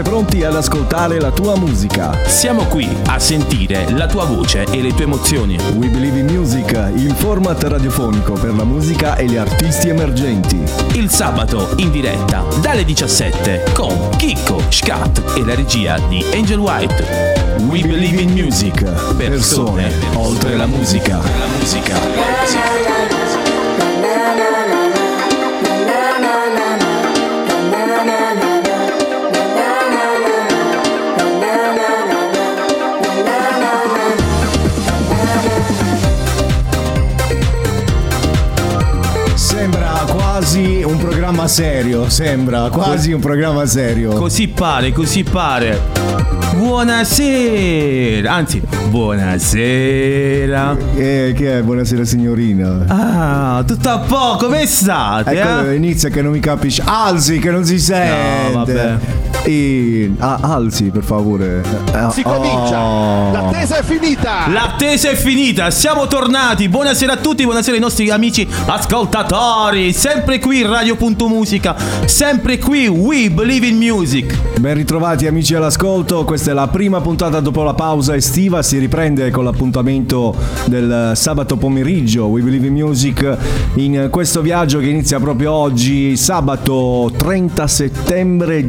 Sempre pronti ad ascoltare la tua musica. Siamo qui a sentire la tua voce e le tue emozioni. We Believe in Music, il format radiofonico per la musica e gli artisti emergenti. Il sabato in diretta dalle 17 con Chicco, Scat e la regia di Angel White. We Believe in Music. Persone oltre la musica. La musica. Sembra un programma serio, sembra quasi un programma serio. Così pare, così pare. Buonasera, anzi, buonasera. Eh, che è? Buonasera signorina. Ah, tutto a poco, come state? Ecco, eh? inizia che non mi capisci. Alzi che non si sente. vabbè. E... Ah, alzi per favore. Ah, Si comincia, oh. l'attesa è finita. L'attesa è finita, siamo tornati. Buonasera a tutti, buonasera ai nostri amici ascoltatori. Sempre qui Radio.musica, sempre qui We Believe in Music. Ben ritrovati amici all'ascolto, questa è la prima puntata dopo la pausa estiva, si riprende con l'appuntamento del sabato pomeriggio We Believe in Music in questo viaggio che inizia proprio oggi, sabato 30 settembre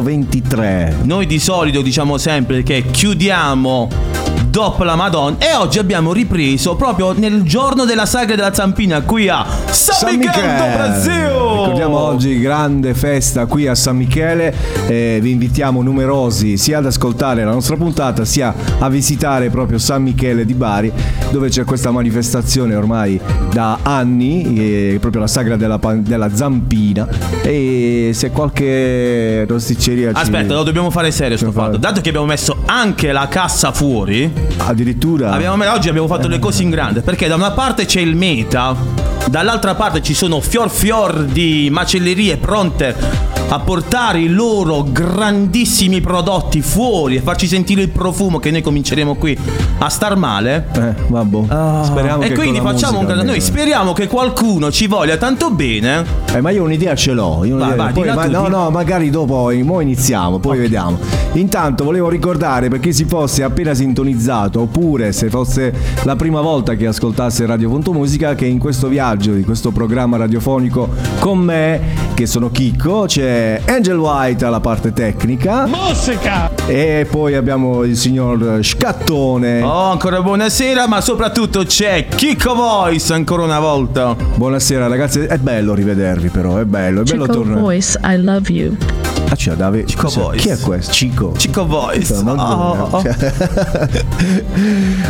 2023. Noi di solito diciamo sempre che chiudiamo dopo la Madonna e oggi abbiamo ripreso proprio nel giorno della sagra della Zampina qui a San, Miguel do Brasil. Ricordiamo oggi grande festa qui a San Michele e vi invitiamo numerosi sia ad ascoltare la nostra puntata sia a visitare proprio San Michele di Bari dove c'è questa manifestazione ormai da anni, eh, proprio la sagra della, della Zampina e se qualche rosticceria ci- Aspetta, lo dobbiamo fare serio sto fatto. Dato che abbiamo messo anche la cassa fuori, addirittura abbiamo- oggi abbiamo fatto le cose in grande. Perché da una parte c'è il meta, dall'altra parte ci sono fior fior di macellerie pronte a portare i loro grandissimi prodotti fuori e farci sentire il profumo che noi cominceremo qui a star male. eh, vabbè. Speriamo e che quindi facciamo un grande. Noi speriamo che qualcuno ci voglia tanto bene. Eh, ma io un'idea ce l'ho. io Vai, un'idea- vai, poi- dilla ma- no, no, magari dopo mo iniziamo, poi vediamo. Intanto volevo ricordare per chi si fosse appena sintonizzato, oppure se fosse la prima volta che ascoltasse Radio Punto Musica, che in questo viaggio di questo programma radiofonico con me, che sono Chicco, c'è Angel White alla parte tecnica. Musica. E poi abbiamo il signor Scattone. Oh, ancora buonasera, ma soprattutto c'è Kiko Voice ancora una volta. Buonasera ragazzi, è bello rivedervi però, è bello, è bello Chico tornare. voice, I love you. Ah, c'è Davide. Chico cos'è? Voice. Chi è questo? Cico. Chico Voice. Ma Oh, oh.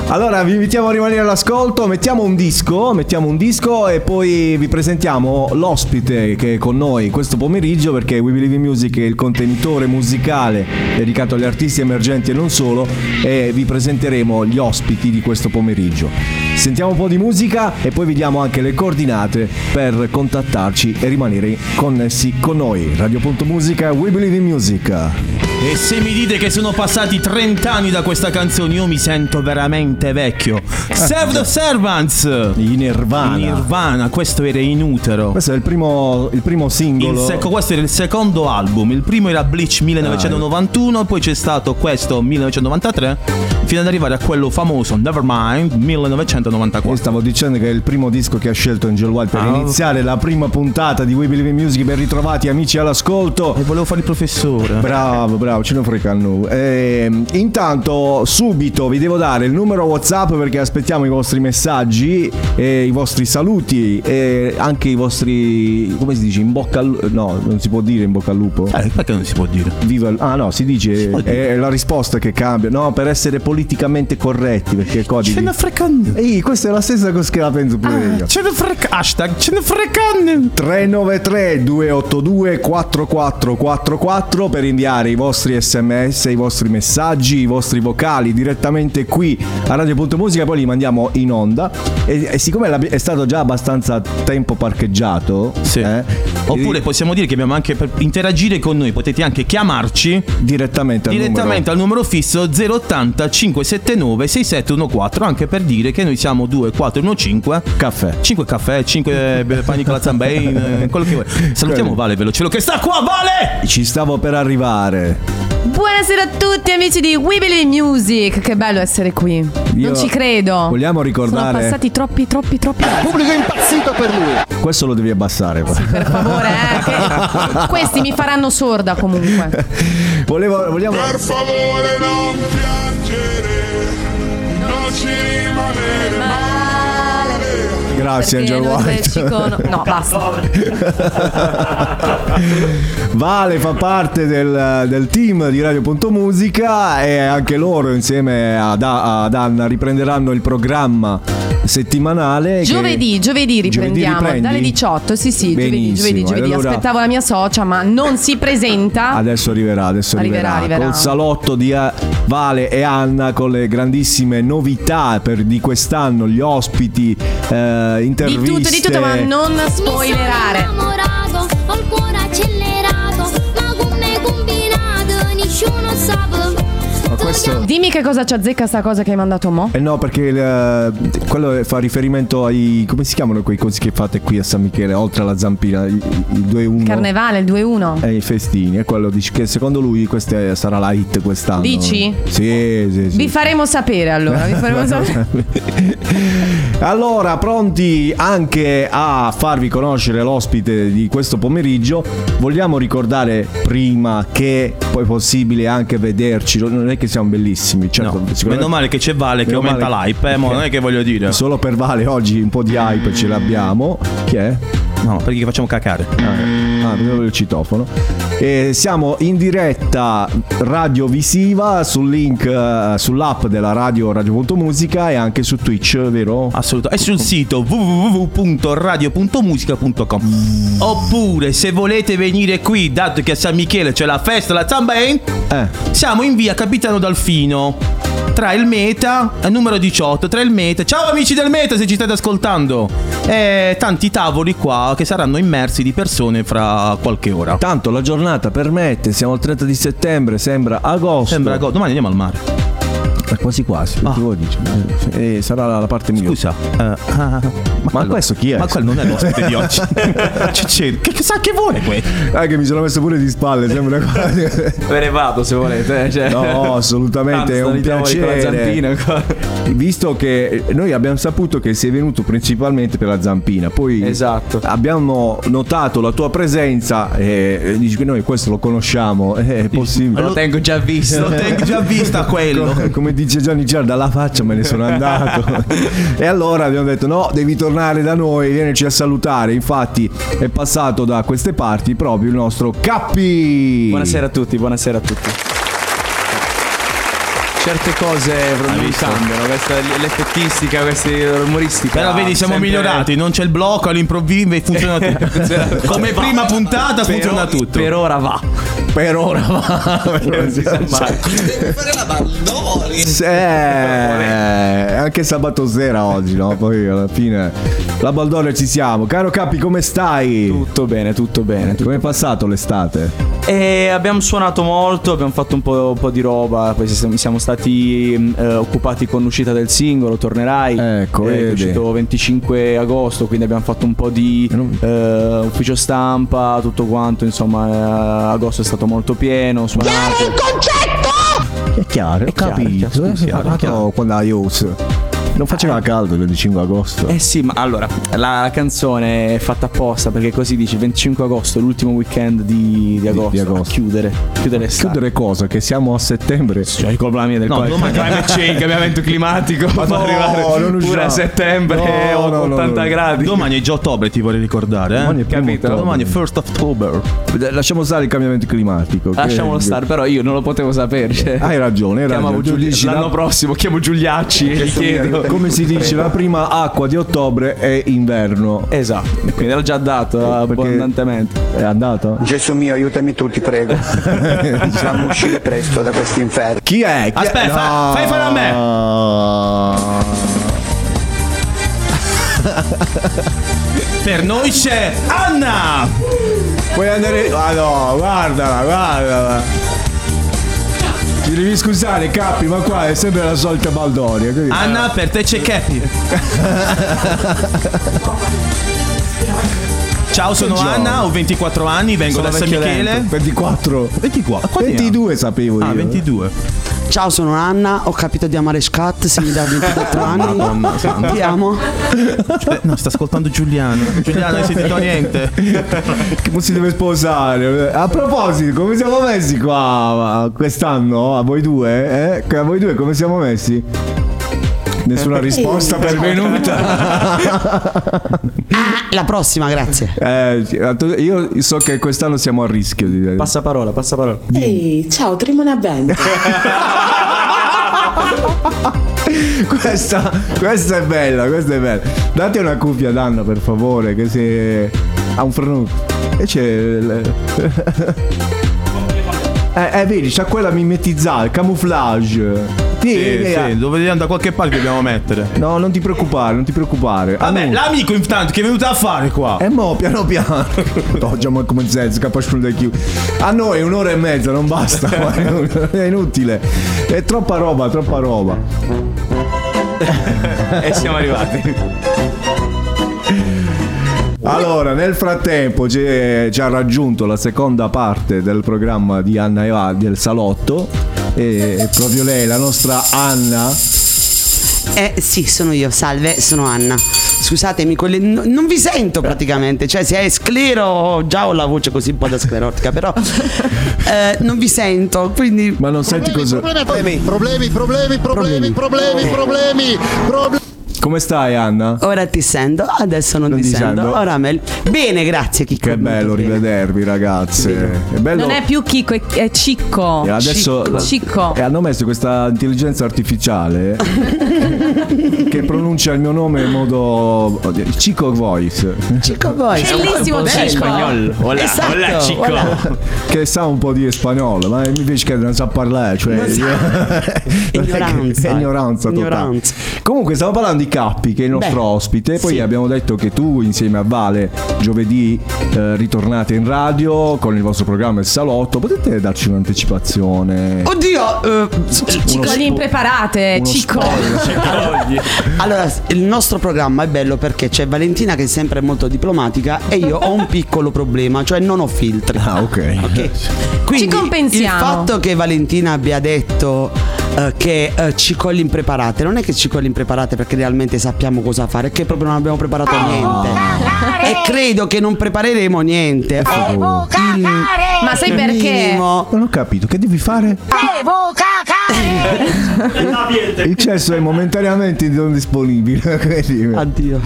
allora vi invitiamo a rimanere all'ascolto, mettiamo un disco, mettiamo un disco e poi vi presentiamo l'ospite che è con noi questo pomeriggio perché We Believe in Music è il contenitore musicale dedicato agli artisti emergenti e non solo e vi presenteremo gli ospiti di questo pomeriggio. Sentiamo un po' di musica e poi vi diamo anche le coordinate per contattarci e rimanere connessi con noi. Radio.musica, We Believe in Music. E se mi dite che sono passati 30 anni da questa canzone, io mi sento veramente vecchio. Save the Servants! I Nirvana. Nirvana, questo era in utero. Questo è il primo, il primo Il singolo. seco- questo era il secondo album. Il primo era Bleach 1991, poi c'è stato questo 1993, fino ad arrivare a quello famoso Nevermind 1994. Io stavo dicendo che è il primo disco che ha scelto Angel Wild per Ah. iniziare la prima puntata di We Believe in Music. Ben ritrovati amici all'ascolto. E volevo fare il professore. Bravo, bravo, ce ne frega noi. Ehm, intanto, subito vi devo dare il numero WhatsApp perché aspettiamo i vostri messaggi, e i vostri saluti e anche i vostri. come si dice? In bocca al lupo. No, non si può dire in bocca al lupo. Eh, perché non si può dire? Viva il- Ah no, si dice può dire. è la risposta che cambia. No, per essere politicamente corretti, perché codici. Ce ne fregano. Ehi, questa è la stessa cosa che la penso pure io. Ce ne frega. Hashtag ce ne fregano. 393 282 4444 per inviare i vostri vostri sms, i vostri messaggi, i vostri vocali direttamente qui a Radio.musica, poi li mandiamo in onda. E, e siccome è stato già abbastanza tempo parcheggiato, Sì. eh, Oppure possiamo dire che abbiamo anche per interagire con noi, potete anche chiamarci direttamente al direttamente numero. al numero fisso 080 579 6714 anche per dire che noi siamo 2 4 1 5 caffè. 5 caffè, 5 pani con la zambain, eh, quello che vuoi. Salutiamo Vale veloce, che sta qua, Vale! Ci stavo per arrivare. Buonasera a tutti amici di We Believe Music, che bello essere qui. Io- non ci credo. Vogliamo ricordare- Sono passati troppi, troppi, troppi anni. pubblico è impazzito per lui. Questo lo devi abbassare. poi. Per favore, eh. che- Questi mi faranno sorda comunque. Volevo, vogliamo... Per favore non piangere, non ci. Grazie tre White. con- No, basta. Vale fa parte del, del team di Radio.musica e anche loro insieme ad, ad Anna riprenderanno il programma settimanale. che- Giovedì, giovedì riprendiamo riprendi? dalle 18. Sì, sì, giovedì, Benissimo, giovedì, giovedì. allora- Aspettavo la mia socia, ma non si presenta. Adesso arriverà, adesso arriverà. Arriverà, arriverà. Col salotto di eh, Vale e Anna con le grandissime novità per di quest'anno, gli ospiti, eh, Di interviste. tutto, di tutto, ma non Mi sono spoilerare. innamorato, ho il cuore accelerato, ma come combinato nessuno sa. Questo... Dimmi che cosa ci azzecca sta cosa che hai mandato mo. Eh no, perché il- quello fa riferimento ai. come si chiamano quei cosi che fate qui a San Michele, oltre alla zampina? Il, il 2-1. Carnevale, il 2-1. E i festini, è quello dice che secondo lui questa sarà la hit quest'anno. Dici? Sì, sì, sì. Vi faremo sapere allora, vi faremo sapere. allora, pronti anche a farvi conoscere l'ospite di questo pomeriggio, vogliamo ricordare prima che poi è possibile anche vederci, non è che siamo bellissimi, certo, No, meno male che c'è Vale che aumenta male- l'hype, eh, mo, non è che voglio dire. Solo per Vale oggi un po' di hype ce l'abbiamo. Chi è? No, perché facciamo cacare. Ah, vedevo il citofono. E siamo in diretta radiovisiva sul link eh, sull'app della radio Radio.musica e anche su Twitch, vero? Assolutamente. E sul sito www.radio.musica.com. Oppure se volete venire qui, dato che a San Michele c'è la festa la Zambain, Eh, siamo in via Capitano Dalfino. Tra il Meta, eh, numero 18, tra il Meta. Ciao amici del Meta se ci state ascoltando. E tanti tavoli qua che saranno immersi di persone fra qualche ora. tanto la giornata permette, siamo al 30 di settembre, sembra agosto. Sembra go- domani andiamo al mare. Eh, quasi quasi, Ah. Eh, sarà la, la parte migliore. Scusa, eh, ah, ma, quello- questo chi è? Ma quello non è l'ospite di oggi. Cicero, che, che sa che vuole questo? Ah, che mi sono messo pure di spalle, sembra quasi. Ve ne vado se volete. eh, Cioè. No, assolutamente, è Tanto un con la piacere. Visto che noi abbiamo saputo che sei venuto principalmente per la zampina, poi Esatto. abbiamo notato la tua presenza e dici che noi questo lo conosciamo, eh, è possibile. Lo tengo già visto. Lo tengo già vista quello. Come, dice Gianni Giard, dalla faccia me ne sono andato. e allora abbiamo detto: no, devi tornare da noi, vienici a salutare. Infatti, è passato da queste parti proprio il nostro Cappi. Buonasera a tutti, buonasera a tutti. Certe cose non cambiano, questa, l'effettistica, questa umoristica. Però vedi, siamo sempre- migliorati, non c'è il blocco all'improvviso e funziona tutto. Come prima puntata Per funziona o- tutto. Per ora va. Per ora va. Non si sa mai. Sì, eh, anche sabato sera oggi, no? Poi alla fine la Baldone ci siamo. Caro Capi, come stai? Tutto bene, tutto bene. tutto- Come è passato l'estate? E abbiamo suonato molto, abbiamo fatto un po', un po' di roba, poi siamo siamo stati mm, eh, occupati con l'uscita del singolo, tornerai. Ecco, Eh, è uscito 25 agosto, quindi abbiamo fatto un po' di Non- eh, ufficio stampa, tutto quanto, insomma, eh, agosto è stato molto pieno, suonato. È chiaro, ho chiaro, capito. è chiaro, Eh, sì, chiaro, parlato chiaro. con la Ius. Non faceva caldo il 25 agosto. Eh sì, ma allora, la, la canzone è fatta apposta perché così dice 25 agosto, l'ultimo weekend di, di agosto, di agosto. a chiudere, chiudere l'estate. Chiudere cosa? Che siamo a settembre. Cioè, il colpa mia del No, climate domani- climate change, cambiamento climatico, ma no, arrivare non pure a settembre No, e no, no, 80 no. gradi. Domani è già ottobre, ti vorrei ricordare. Eh? Domani è Capito? ottobre. Domani è 1st October. Lasciamo stare il cambiamento climatico. che- Lasciamolo stare, però io non lo potevo sapere. Cioè. Hai ragione, hai ragione. Tu Giuli- dici, l'anno la- prossimo chiamo Giuliacci e gli chiedo come si dice, la prima acqua di ottobre è inverno. Esatto, quindi l'ho già dato Perché- abbondantemente. È andato? Gesù mio, aiutami tu, ti prego. Possiamo uscire presto da questo inferno. Chi è? Chi è? Aspetta, fa- fai fare a me. Per noi c'è Anna! Puoi andare. Ah no, guardala, guardala. Ti devi scusare, Capi, ma qua è sempre la solita baldoria. quindi- Anna, per te c'è Cappy. Ciao, sono Buongiorno. Anna, ho 24 anni, vengo Sono da San Michele. lento. 24. 24. Quanti ne ha? 22 sapevo io. Ah, 22. Ciao, sono Anna, ho capito di amare Scat, se mi dà 24 anni. Madonna. Ti amo. Eh, no, sta ascoltando Giuliano. Giuliano, hai sentito niente? Che non si deve sposare. A proposito, come siamo messi qua quest'anno? A voi due? Eh? A voi due come siamo messi? Nessuna risposta pervenuta. La prossima, grazie. Eh, io so che quest'anno siamo a rischio di Passa parola, passa parola. Ehi, ciao, Trimona Band. questa, questa è bella, questa è bella. Date una cuffia ad Anna per favore, che se ha un freno. E c'è. Eh, eh, vedi, c'ha quella mimetizzata, il camouflage. Sì, Sì, eh, sì, lo vediamo da qualche parte che dobbiamo mettere. No, non ti preoccupare, non ti preoccupare. Vabbè, Anu- l'amico intanto che è venuto a fare qua. E mo, piano piano. No, già come senso, capace da chiù. A noi un'ora e mezza non basta, è inutile. È troppa roba, troppa roba. E siamo arrivati. Allora, nel frattempo ci, ci ha raggiunto la seconda parte del programma di Anna Eva del Salotto. E proprio lei, la nostra Anna. Eh sì, sono io, salve, sono Anna. Scusatemi, quelle- no- non vi sento praticamente, cioè se è sclero, già ho la voce così un po' da sclerotica, però eh, non vi sento, quindi... Ma non senti cosa. Problemi, problemi, problemi, problemi, problemi, problemi, problemi. Come stai, Anna? Ora ti sento, adesso non, Non ti sento. sento. Ora me... Bene, grazie Chicco. Che bello rivedervi, ragazze. È bello. Non è più Chico, è, è Cicco. E adesso Cicco. e hanno messo questa intelligenza artificiale che pronuncia il mio nome in modo Chico Voice, Cicco voi. Bellissimo Bello. Cicco. Hola, Esatto, hola, Cico. hola. che sa un po' di spagnolo, ma mi dice che non sa parlare, cioè Non Ignoranza. ignoranza totale. Ignoranza. Comunque stiamo parlando di Cappi che è il nostro Beh, ospite, poi sì. abbiamo detto che tu insieme a Vale giovedì eh, ritornate in radio con il vostro programma Il Salotto, potete darci un'anticipazione? Oddio, eh, Ciccolini impreparate, uno Cicco. spoiler. allora il nostro programma è bello perché c'è Valentina che è sempre molto diplomatica e io ho un piccolo problema, cioè non ho filtri. Ah, ok. Ok. Quindi compensiamo. Il fatto che Valentina abbia detto eh, che eh, ci colli impreparate, non è che ci colli impreparate perché realmente sappiamo cosa fare, è che proprio non abbiamo preparato niente. E credo che non prepareremo niente. Il- Ma sai perché? minimo. Non ho capito, che devi fare? Il cesso è momentaneamente non disponibile. Addio.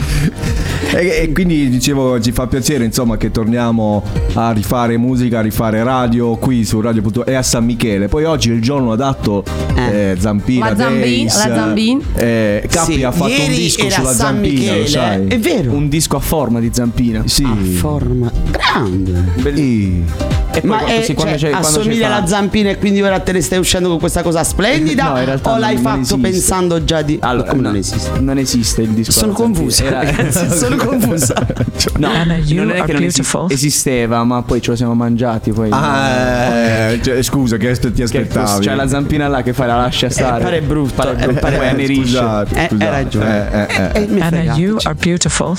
E, e quindi dicevo, ci fa piacere insomma che torniamo a rifare musica, a rifare radio qui su Radio Punto e a San Michele. Poi oggi è il giorno adatto Eh. eh, Zampina La Zambin- Days. la Zambin. Eh, Cappi Sì, ha fatto un disco sulla San Zampina, Michele, lo sai? È vero. Un disco a forma di zampina. Sì. A forma grande. Sì. E poi Ma quando è, si- quando cioè, c'è- quando assomiglia alla zampina e quindi ora te ne stai uscendo con questa cosa splendida? No, in realtà o l'hai non- non fatto esiste. pensando già di. Allora, come no, non esiste? Non esiste il disco. Sono confusa. Era- ragazzi, sono confusa. No, Anna, non è che non esisteva, ma poi ce lo siamo mangiati. Poi Ah, eh, cioè, scusa, che ti Che aspettavi? c'è la zampina là che fai, la lascia stare. pare brutto, Pare eh, pare- poi annerisce. Scusate, Eh, scusate. hai ragione. Eh, eh, eh. Eh, è Anna, you are beautiful.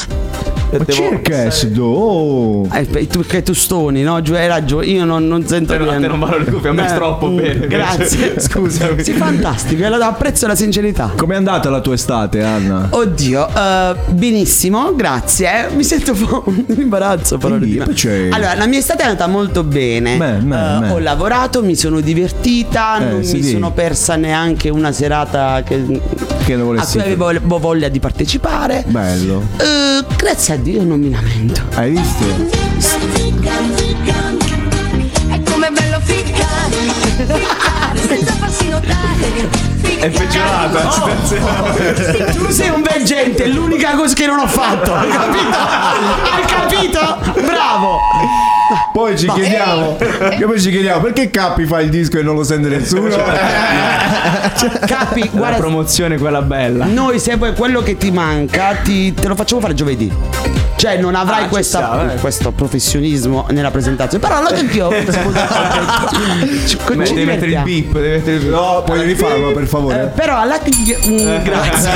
Ma cerca sto. Oh. Eh, tu, che tu stoni, no? Giù, hai ragione, io non, non sento Te non- te non vanno le cuffie, a me Eh, troppo mm, bene. Grazie, scusami. Sì, fantastico, allora apprezzo la sincerità. Com'è andata la tua estate, Anna? Oddio, eh, benissimo, grazie. Mi sento un po' un imbarazzo. Sì, c'è- Allora, la mia estate è andata molto bene. Beh, beh, Eh, beh. Ho lavorato, mi sono divertita, Eh, non si mi dice. sono persa neanche una serata che, Che ne a cui avevo avevo voglia di partecipare. Bello. Eh, grazie a Dio non mi lamento. Hai visto? Ficcare, ficcare senza farsi notare, È peggiorata la situazione. Tu sei un veggente, è l'unica cosa che non ho fatto. Hai capito? Hai capito? Bravo. Poi ci chiediamo, poi ci chiediamo perché Cappi fa il disco e non lo sente nessuno? Capi, La guarda, promozione quella bella. noi se poi quello che ti manca, ti- te lo facciamo fare giovedì. Cioè, non avrai Ah, questa- sta, eh. questo professionismo nella presentazione. Però ci Beh, devi mettere il beep, devi mettere il beep. No, puoi rifarlo per Eh, favore. però alla mm, grazie.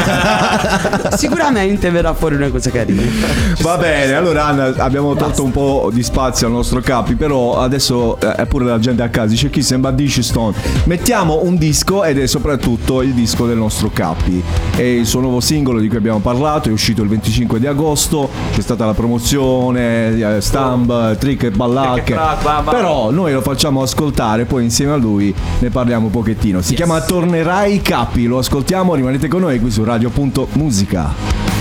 Sicuramente verrà fuori una cosa carina. Va bene, allora Anna, abbiamo tolto un po' di spazio al nostro Capi, però adesso eh, è pure la gente a casa dice chi sembra DC Stone. Mettiamo un disco ed è soprattutto il disco del nostro Capi. È il suo nuovo singolo di cui abbiamo parlato, è uscito il 25 di agosto, c'è stata la promozione, eh, stamp, trick e ballacche. Però noi lo facciamo ascoltare, poi insieme a lui ne parliamo un pochettino. Si chiama Tornerai Capi, lo ascoltiamo, rimanete con noi qui su Radio.musica.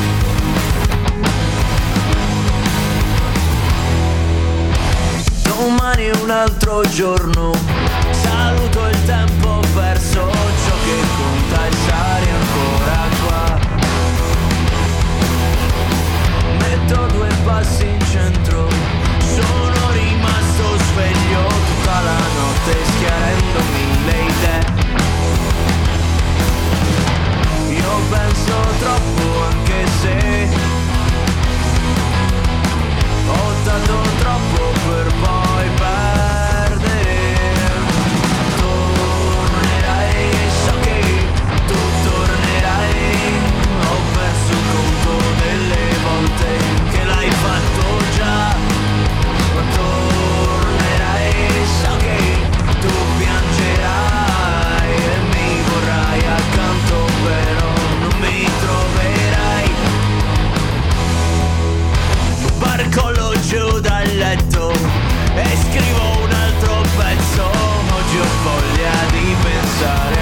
Un altro giorno, saluto il tempo perso, Metto due passi in centro, sono rimasto sveglio tutta la notte schiarendo mille idee. Io penso troppo anche se ho dato troppo per poi perdere. Di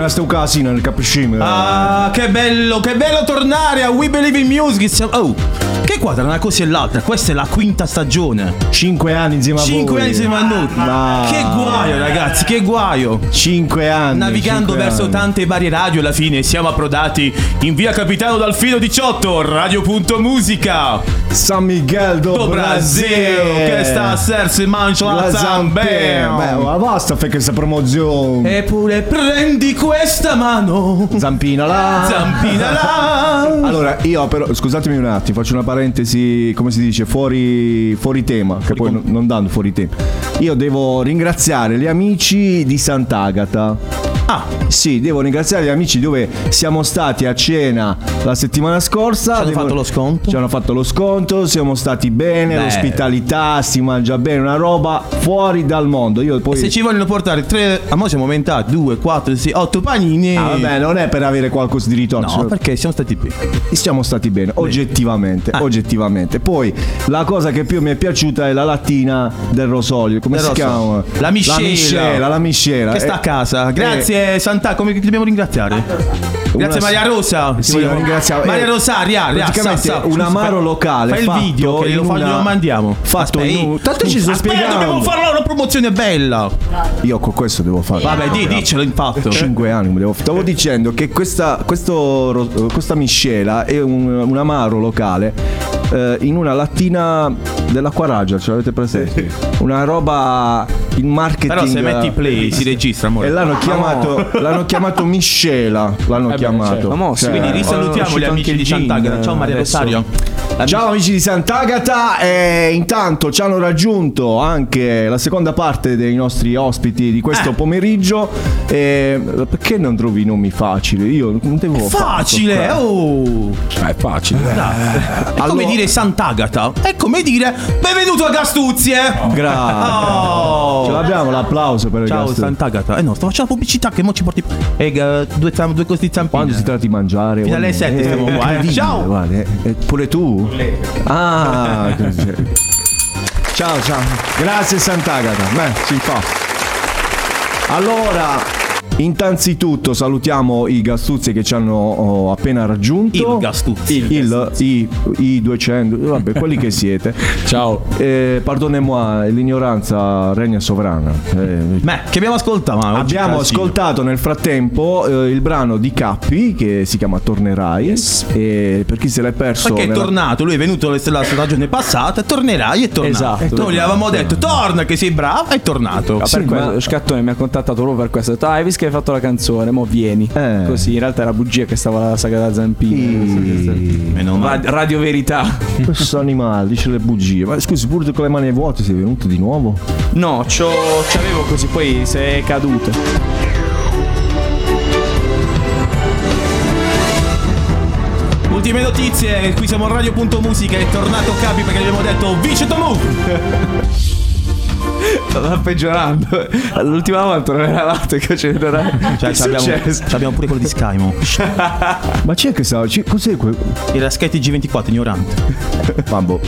Ci resta un casino nel capiscimo. Ah, che bello, che bello tornare a We Believe in Music. Oh, Che qua tra una cosa e l'altra, questa è la quinta stagione. Cinque anni insieme a voi. Cinque anni insieme a noi. Ma- Che guaio, ragazzi, che guaio. Cinque anni. Navigando cinque verso anni. tante varie radio, alla fine siamo approdati in via Capitano Dalfino 18, Radio.musica. San Miguel do, Do Brasil, che sta a ser si mangia la zambea. Beh, ma basta fare questa promozione. Eppure prendi questa mano. Zampina là. Zampina là. Allora, io però, scusatemi un attimo, faccio una parentesi, come si dice, fuori, fuori tema, che poi non, non dando fuori tema. Io devo ringraziare gli amici di Sant'Agata. Ah, Sì, devo ringraziare gli amici dove siamo stati a cena la settimana scorsa. Ci hanno Devo- fatto lo sconto? Ci hanno fatto lo sconto, siamo stati bene, Beh. l'ospitalità, si mangia bene, una roba fuori dal mondo. Io poi... se ci vogliono portare tre, a mo siamo aumentati 2, 4, 6, 8 panini. Ah, vabbè, non è per avere qualcosa di ritorno. No, cioè- perché siamo stati qui. siamo stati bene, oggettivamente, Ah. oggettivamente. Poi la cosa che più mi è piaciuta è la lattina del Rosolio, come Del si Rosolio. chiama? La miscela. La miscela, la miscela. Che sta Eh, a casa. eh, Santa, come ti dobbiamo ringraziare? Grazie Una- Maria Rosa. Sì, vogliamo- ringraziamo. Maria Eh, Rosaria, ria, praticamente un amaro locale Fai il fatto video che lo, fa- una- lo mandiamo. fatto in un- tanto ci sto Aspetta, spiegando. dobbiamo farla una promozione bella. Io con questo devo fare. Vabbè, di, dicelo in fatto. 5 anni devo Stavo dicendo che questa, questo ro- questa miscela è un, un amaro locale eh, in una lattina dell'acquaraggio, ce l'avete presente? Una roba in marketing. Però se metti play si registra, amore. E l'hanno chiamato, l'hanno chiamato miscela. L'hanno beh, chiamato. certo. Ma mo, sì, Quindi Eh, risalutiamo gli amici di Sant'Agata. Ciao Maria adesso. Rosario. Ciao amici di Sant'Agata e intanto ci hanno raggiunto anche la seconda parte dei nostri ospiti di questo Eh. pomeriggio e perché non trovi i nomi facili? Io non devo Facile, oh! È facile. È come dire Sant'Agata. È come dire benvenuto a Gastuzie. Grazie. Oh. Ce l'abbiamo l'applauso per Ciao Gastone. Sant'Agata. Eh no, sto facendo la pubblicità che mo ci porti. E eh, due, zam- due costi di zampine. Quando si tratta di mangiare Fino alle guarda, sette è stiamo qua, eh. Ciao. guarda, eh, eh, pure tu? Ah Ciao ciao Grazie Sant'Agata Beh si fa Allora Innanzitutto salutiamo i Gastuzzi che ci hanno oh, appena raggiunto. Il Gastuzzi. Il, i, i 200, vabbè, quelli che siete. Ciao. Eh, pardonnez-moi, l'ignoranza regna sovrana. Eh, Beh, che abbiamo ascoltato? ma oggi Abbiamo casino. ascoltato nel frattempo eh, il brano di Cappi che si chiama Tornerai. E per chi se l'è perso. Perché è nella- tornato, lui è venuto la stagione passata, tornerai e è tornato. Esatto. Noi gli avevamo detto torna che sei bravo, è tornato. Ah, per questo, Scattone mi ha contattato proprio per questo. Detto, Ah, hai visto che hai fatto la canzone, mo vieni. Eh. Così, in realtà era bugia che stava la saga da Zampini. Meno male. Ra- Radio Verità. Questo animale dice le bugie. Ma scusi, pure con le mani vuote sei venuto di nuovo? No, c'ho, c'avevo così, poi se è caduto. Ultime notizie, qui siamo a Radio.musica, è tornato Capi perché gli abbiamo detto Vince the move! Sta peggiorando. L'ultima volta non eravate che ce n'era. Cioè, Che abbiamo, pure quello di Sky, mo. Ma c'è che sa? c'è- Cos'è quel. Il raschetti G24, ignorante. Mambo.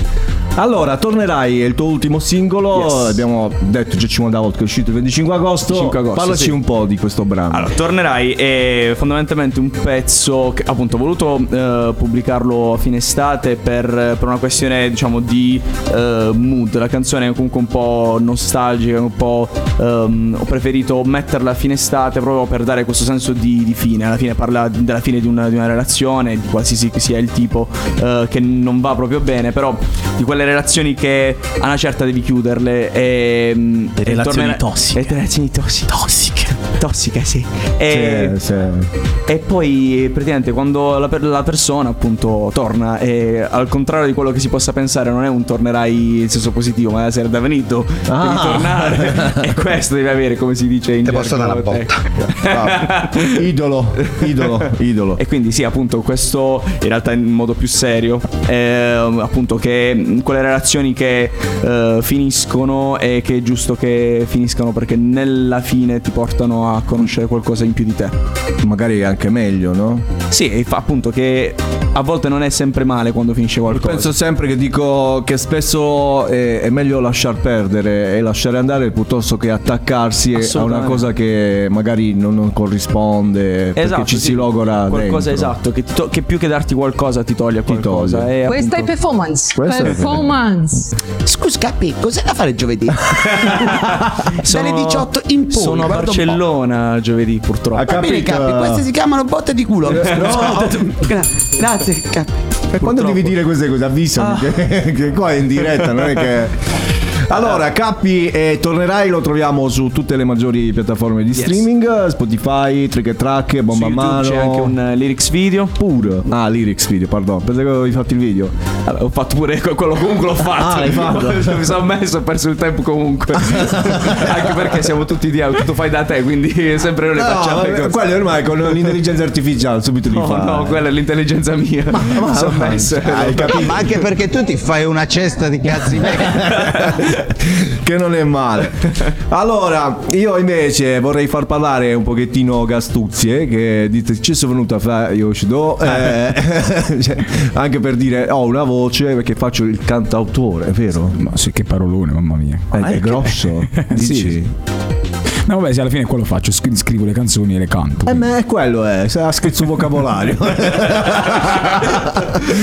Allora, tornerai è il tuo ultimo singolo. Yes. Abbiamo detto già 50 volte che è uscito il 25 agosto. 25 agosto, Parlaci sì. un po' di questo brano. Allora, tornerai è fondamentalmente un pezzo che appunto ho voluto eh, pubblicarlo a fine estate per, per una questione diciamo di eh, mood. La canzone è comunque un po' nostalgica, un po' ehm, ho preferito metterla a fine estate proprio per dare questo senso di, di fine. Alla fine parla della fine di una, di una relazione, di qualsiasi sia il tipo, eh, che non va proprio bene, però di quelle relazioni che a una certa devi chiuderle. E, e relazioni tornera- tossiche. Le relazioni tossiche. Tossiche. Tossiche, sì. E, Sì, sì. e poi praticamente quando la, la persona appunto torna e al contrario di quello che si possa pensare non è un tornerai in senso positivo ma è da venuto Ah. devi tornare e questo devi avere come si dice in Ti posso dare una gergo tecnico. Ah, idolo, idolo, idolo. E quindi sì, appunto, questo in realtà in modo più serio, ehm, appunto che quelle relazioni che eh, finiscono e che è giusto che finiscano perché nella fine ti portano a conoscere qualcosa in più di te. magari è anche meglio, no? Sì, e fa appunto che a volte non è sempre male quando finisce qualcosa. Penso sempre che dico che spesso è, è meglio lasciar perdere e lasciare andare piuttosto che attaccarsi a una cosa che magari non, non corrisponde perché ci sì. si logora qualcosa dentro. esatto che, ti to- che più che darti qualcosa ti toglie qualcosa toglie. E Questa è appunto- performance. Questa è performance. Scusa, Capi, cos'è da fare giovedì? Dalle 18 in poi. sono a po'. Barcellona giovedì purtroppo Ha Va bene, capito? Capi, queste si chiamano botte di culo. Gra- grazie, Capi. E quando devi dire queste cose avvisami che, che qua è in diretta, non è che... Allora, Cappi eh, tornerai, lo troviamo su tutte le maggiori piattaforme di streaming, Spotify, Trick e Track, su Bomba YouTube Mano. c'è anche un eh, lyrics video Pure. Ah, lyrics video, pardon. Pensavo che avevi fatto il video. Vabbè, ho fatto pure que- quello comunque l'ho fatto Ah, l'hai fatto? mi sono messo ho perso il tempo comunque anche perché siamo tutti di auto tu fai da te quindi sempre noi le No, facciamo le vabbè, cose. quello ormai con l'intelligenza artificiale subito li no fa. no quella è l'intelligenza mia mi sono ma- messo hai capito? Ma anche perché tu ti fai una cesta di cazzi miei. che non è male. Allora, io invece vorrei far parlare un pochettino Gastuzie, che dite ci sono venuto a fare Yoshido, eh, cioè, anche per dire ho una voce perché faccio il cantautore, è vero? Ma sì, che parolone, mamma mia. È, è grosso, dici? Sì. No, vabbè, sì, alla fine quello faccio, scri- scrivo le canzoni e le canto. Eh, ma è quello è, se ha scritto un vocabolario.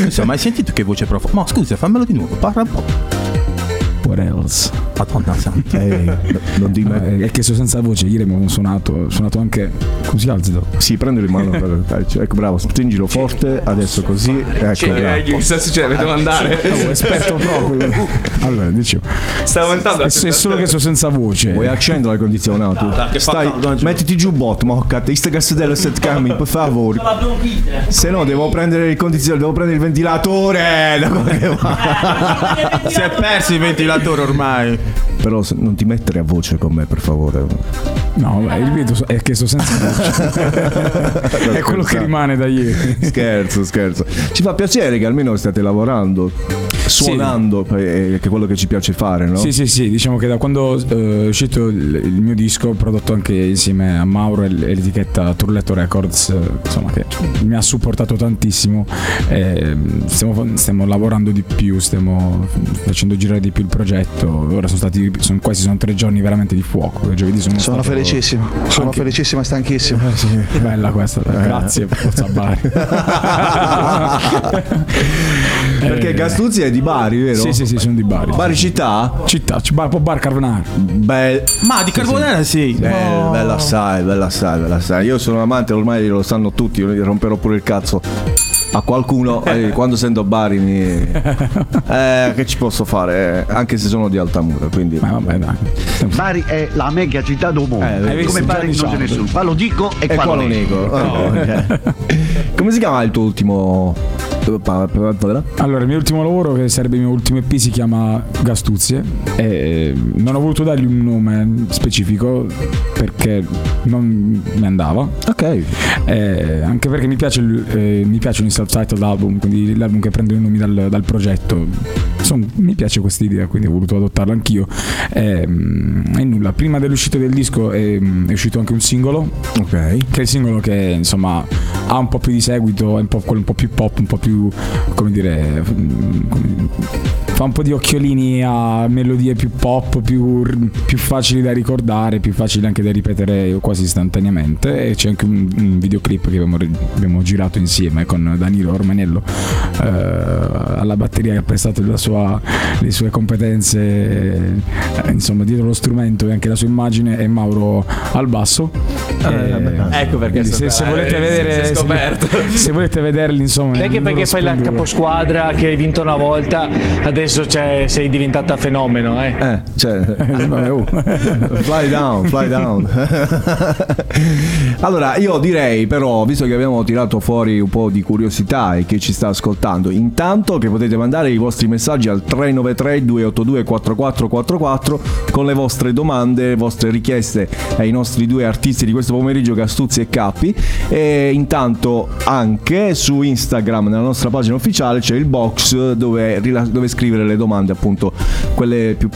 Insomma, hai sentito che voce profonda? Ma scusa, fammelo di nuovo, parla un po'. What else? Madonna santa. Ehi, non di me. Eh, È che sono senza voce, ieri mi avevo suonato, ho suonato anche. Si alza? Sì, prendilo in mano. per- cioè, ecco, bravo, stringilo forte, adesso così. Ecco, Cioè, eh, che sta succedendo devo andare Oh, esperto proprio. Allora, dicevo. sta aumentando È, è solo che sono senza voce. Vuoi accendere il condizionato? dai, Stai, mettiti giù bot, cazzo, sta cassettello set coming, per favore. Se no devo prendere il condizionatore, devo prendere il ventilatore. da parte. Si è perso il ventilatore ormai. Però se- non ti mettere a voce con me, per favore. No, vabbè, ripeto, so- è che sono senza voce. è quello che rimane da ieri. Scherzo, scherzo. Ci fa piacere che almeno stiate lavorando, suonando, eh, che è quello che ci piace fare, no? Sì, sì, sì, diciamo che da quando eh, è uscito il, il mio disco, prodotto anche insieme a Mauro e l'etichetta Turletto Records, eh, insomma, che mi ha supportato tantissimo. eh, stiamo, stiamo lavorando di più, stiamo facendo girare di più il progetto. Ora sono stati sono, quasi sono tre giorni veramente di fuoco. Giovedì sono, Sono stato- felicissimo, sono Anche- felicissimo e stanchissimo. Bella questa, grazie, Forza Bari. Perché Eh, Gastuzzi è di Bari, vero? Sì, sì, sì, sono di Bari. Bari città? Città, c- bar, bar Carbonara. Bel, Ma di carbonara sì. bel- bella assai, bella assai, bella assai. Io sono amante, ormai lo sanno tutti, io romperò pure il cazzo a qualcuno eh, quando sento Bari mi... Eh, che ci posso fare? Eh, anche se sono di Altamura, quindi... Ma vabbè, dai. Bari è la mega città del mondo. Eh? Come Bari non c'è nessuno. Qua lo dico e, E qua lo nego. Oh, ok. Come si chiama il tuo ultimo... Allora, il mio ultimo lavoro, che sarebbe il mio ultimo EP, si chiama Gastuzie. E non ho voluto dargli un nome specifico perché non mi andava. Ok. Eh, anche perché mi, piace il- eh, mi piacciono i self-titled album, quindi l'album che prende i nomi dal, dal progetto. Insomma, mi piace questa idea, quindi ho voluto adottarla anch'io. E, e nulla, prima dell'uscita del disco è, è uscito anche un singolo Ok. che è il singolo che insomma ha un po' più di seguito, è un po' quello un po' più pop, un po' più come dire mm, fa un po' di occhiolini a melodie più pop, più, più facili da ricordare, più facili anche da ripetere quasi istantaneamente. E c'è anche un, un videoclip che abbiamo, abbiamo girato insieme con Danilo Ormanello eh, alla batteria che ha prestato la sua- le sue competenze eh, insomma dietro lo strumento e anche la sua immagine e Mauro al basso. Eh, ecco perché quindi se, se eh, volete vedere è se, scoperto. se volete vederli insomma Perché, nel perché loro fai la caposquadra che hai vinto una volta, adesso cioè, sei diventata fenomeno, eh? Eh, cioè, vabbè, oh. fly down, fly down. allora, io direi però, visto che abbiamo tirato fuori un po' di curiosità e chi ci sta ascoltando, intanto che potete mandare i vostri messaggi al 393 282 4444 con le vostre domande, le vostre richieste ai nostri due artisti di questo pomeriggio, Gastuzzi e Cappi. E intanto anche su Instagram, nella nostra pagina ufficiale, c'è il box dove, dove scrivere le domande, appunto, quelle più,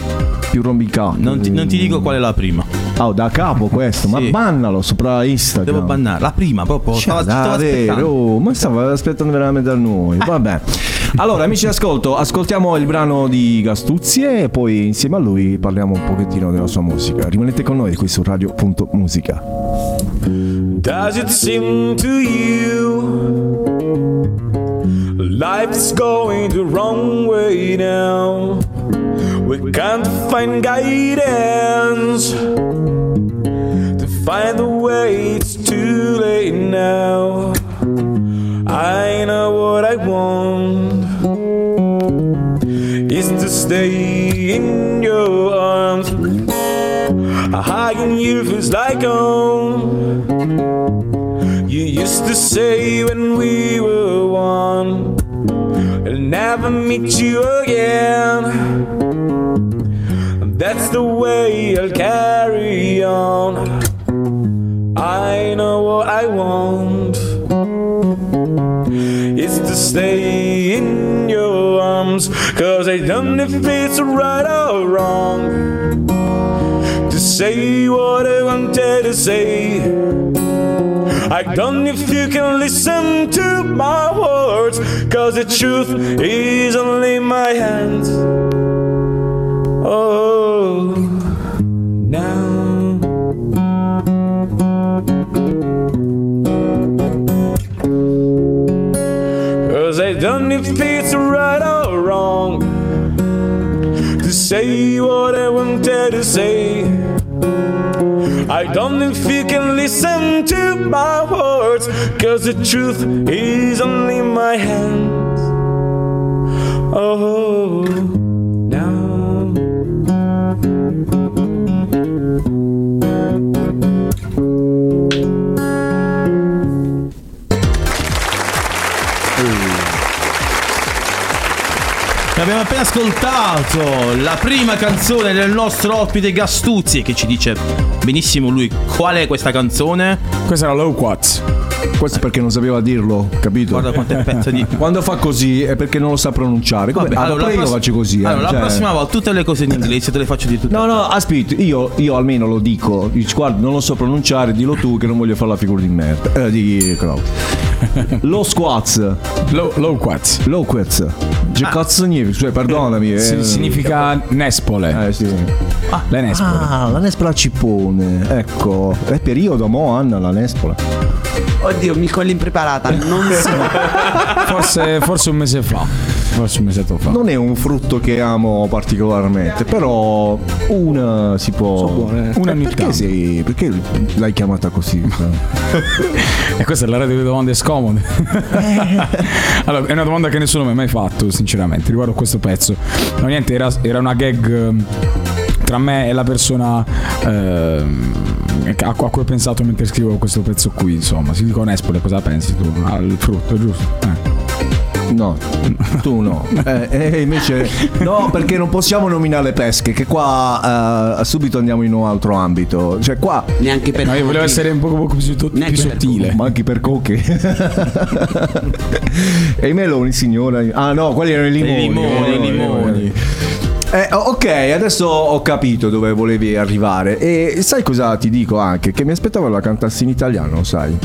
più rombicate. Non ti, non ti dico qual è la prima. Oh, da capo questo, ma Sì. bannalo sopra Instagram. Devo bannare. La prima proprio. Cioè, Stava, stava davvero, aspettando. oh, ma stava aspettando veramente da noi. Vabbè. Allora, amici d'ascolto, ascoltiamo il brano di Gastuzie e poi insieme a lui parliamo un pochettino della sua musica. Rimanete con noi qui su Radio.musica. Does it seem to you life's going the wrong way now? We can't find guidance to find the way. It's too late now. I know what I want is to stay in your arms. A hugging you feels like home. You used to say when we were one, I'll never meet you again. That's the way I'll carry on. I know what I want is to stay in your arms. Cause I don't know if it's right or wrong say what I wanted to say. I don't know if you can listen to my words, cause the truth is only my hands. Oh, now. Cause I don't know if it's right or wrong to say what I wanted to say. I don't if you can listen to my words, cause the truth is only my hands. Oh, ascoltato la prima canzone del nostro ospite Gastuzzi che ci dice benissimo lui qual è questa canzone. Questa era Low Quats. Questo perché non sapeva dirlo, capito? Guarda quanto è pezzo di... Quando fa così è perché non lo sa pronunciare. Come, Vabbè, ah, allora, io lo faccio così. eh, Allora, cioè- la prossima volta tutte le cose in inglese te le faccio di tutte. No, no, aspetta, io, io almeno lo dico. Dici, guarda, non lo so pronunciare, dillo tu che non voglio fare la figura di merda. Eh, di no. Low squats. Low, low quats. Low quats. Che cazzo significa? Cioè, perdonami. Si- eh, significa Nespole. Eh sì. Le Nespole. Ah, la Nespola Cippone. Ecco. È periodo, mo Anna, la Nespola. Oddio, mi cogli impreparata. Non so. Forse, forse un mese fa. Non è un frutto che amo particolarmente, però una si può. buone. Una Eh, perché, sei, perché l'hai chiamata così? E questa è la radio delle domande scomode. allora, è una domanda che nessuno mi ha mai fatto, sinceramente, riguardo a questo pezzo. No, niente, era, era una gag ehm, tra me e la persona ehm, a, cui ho pensato mentre scrivevo questo pezzo qui. Insomma, si dicono Espole, cosa pensi tu? Al frutto, giusto? Eh. No, tu no. Eh, eh, invece no, perché non possiamo nominare le pesche, che qua eh, subito andiamo in un altro ambito. Cioè qua Neanche per No, io volevo essere un po', un po' più, più Neanche per sottile. ma anche per cocche. e i meloni, signora. Ah no, quelli erano i limoni. I limoni, i limoni. Eh, ok, adesso ho capito dove volevi arrivare. E sai cosa ti dico anche? Che mi aspettavo la cantassi in italiano, sai?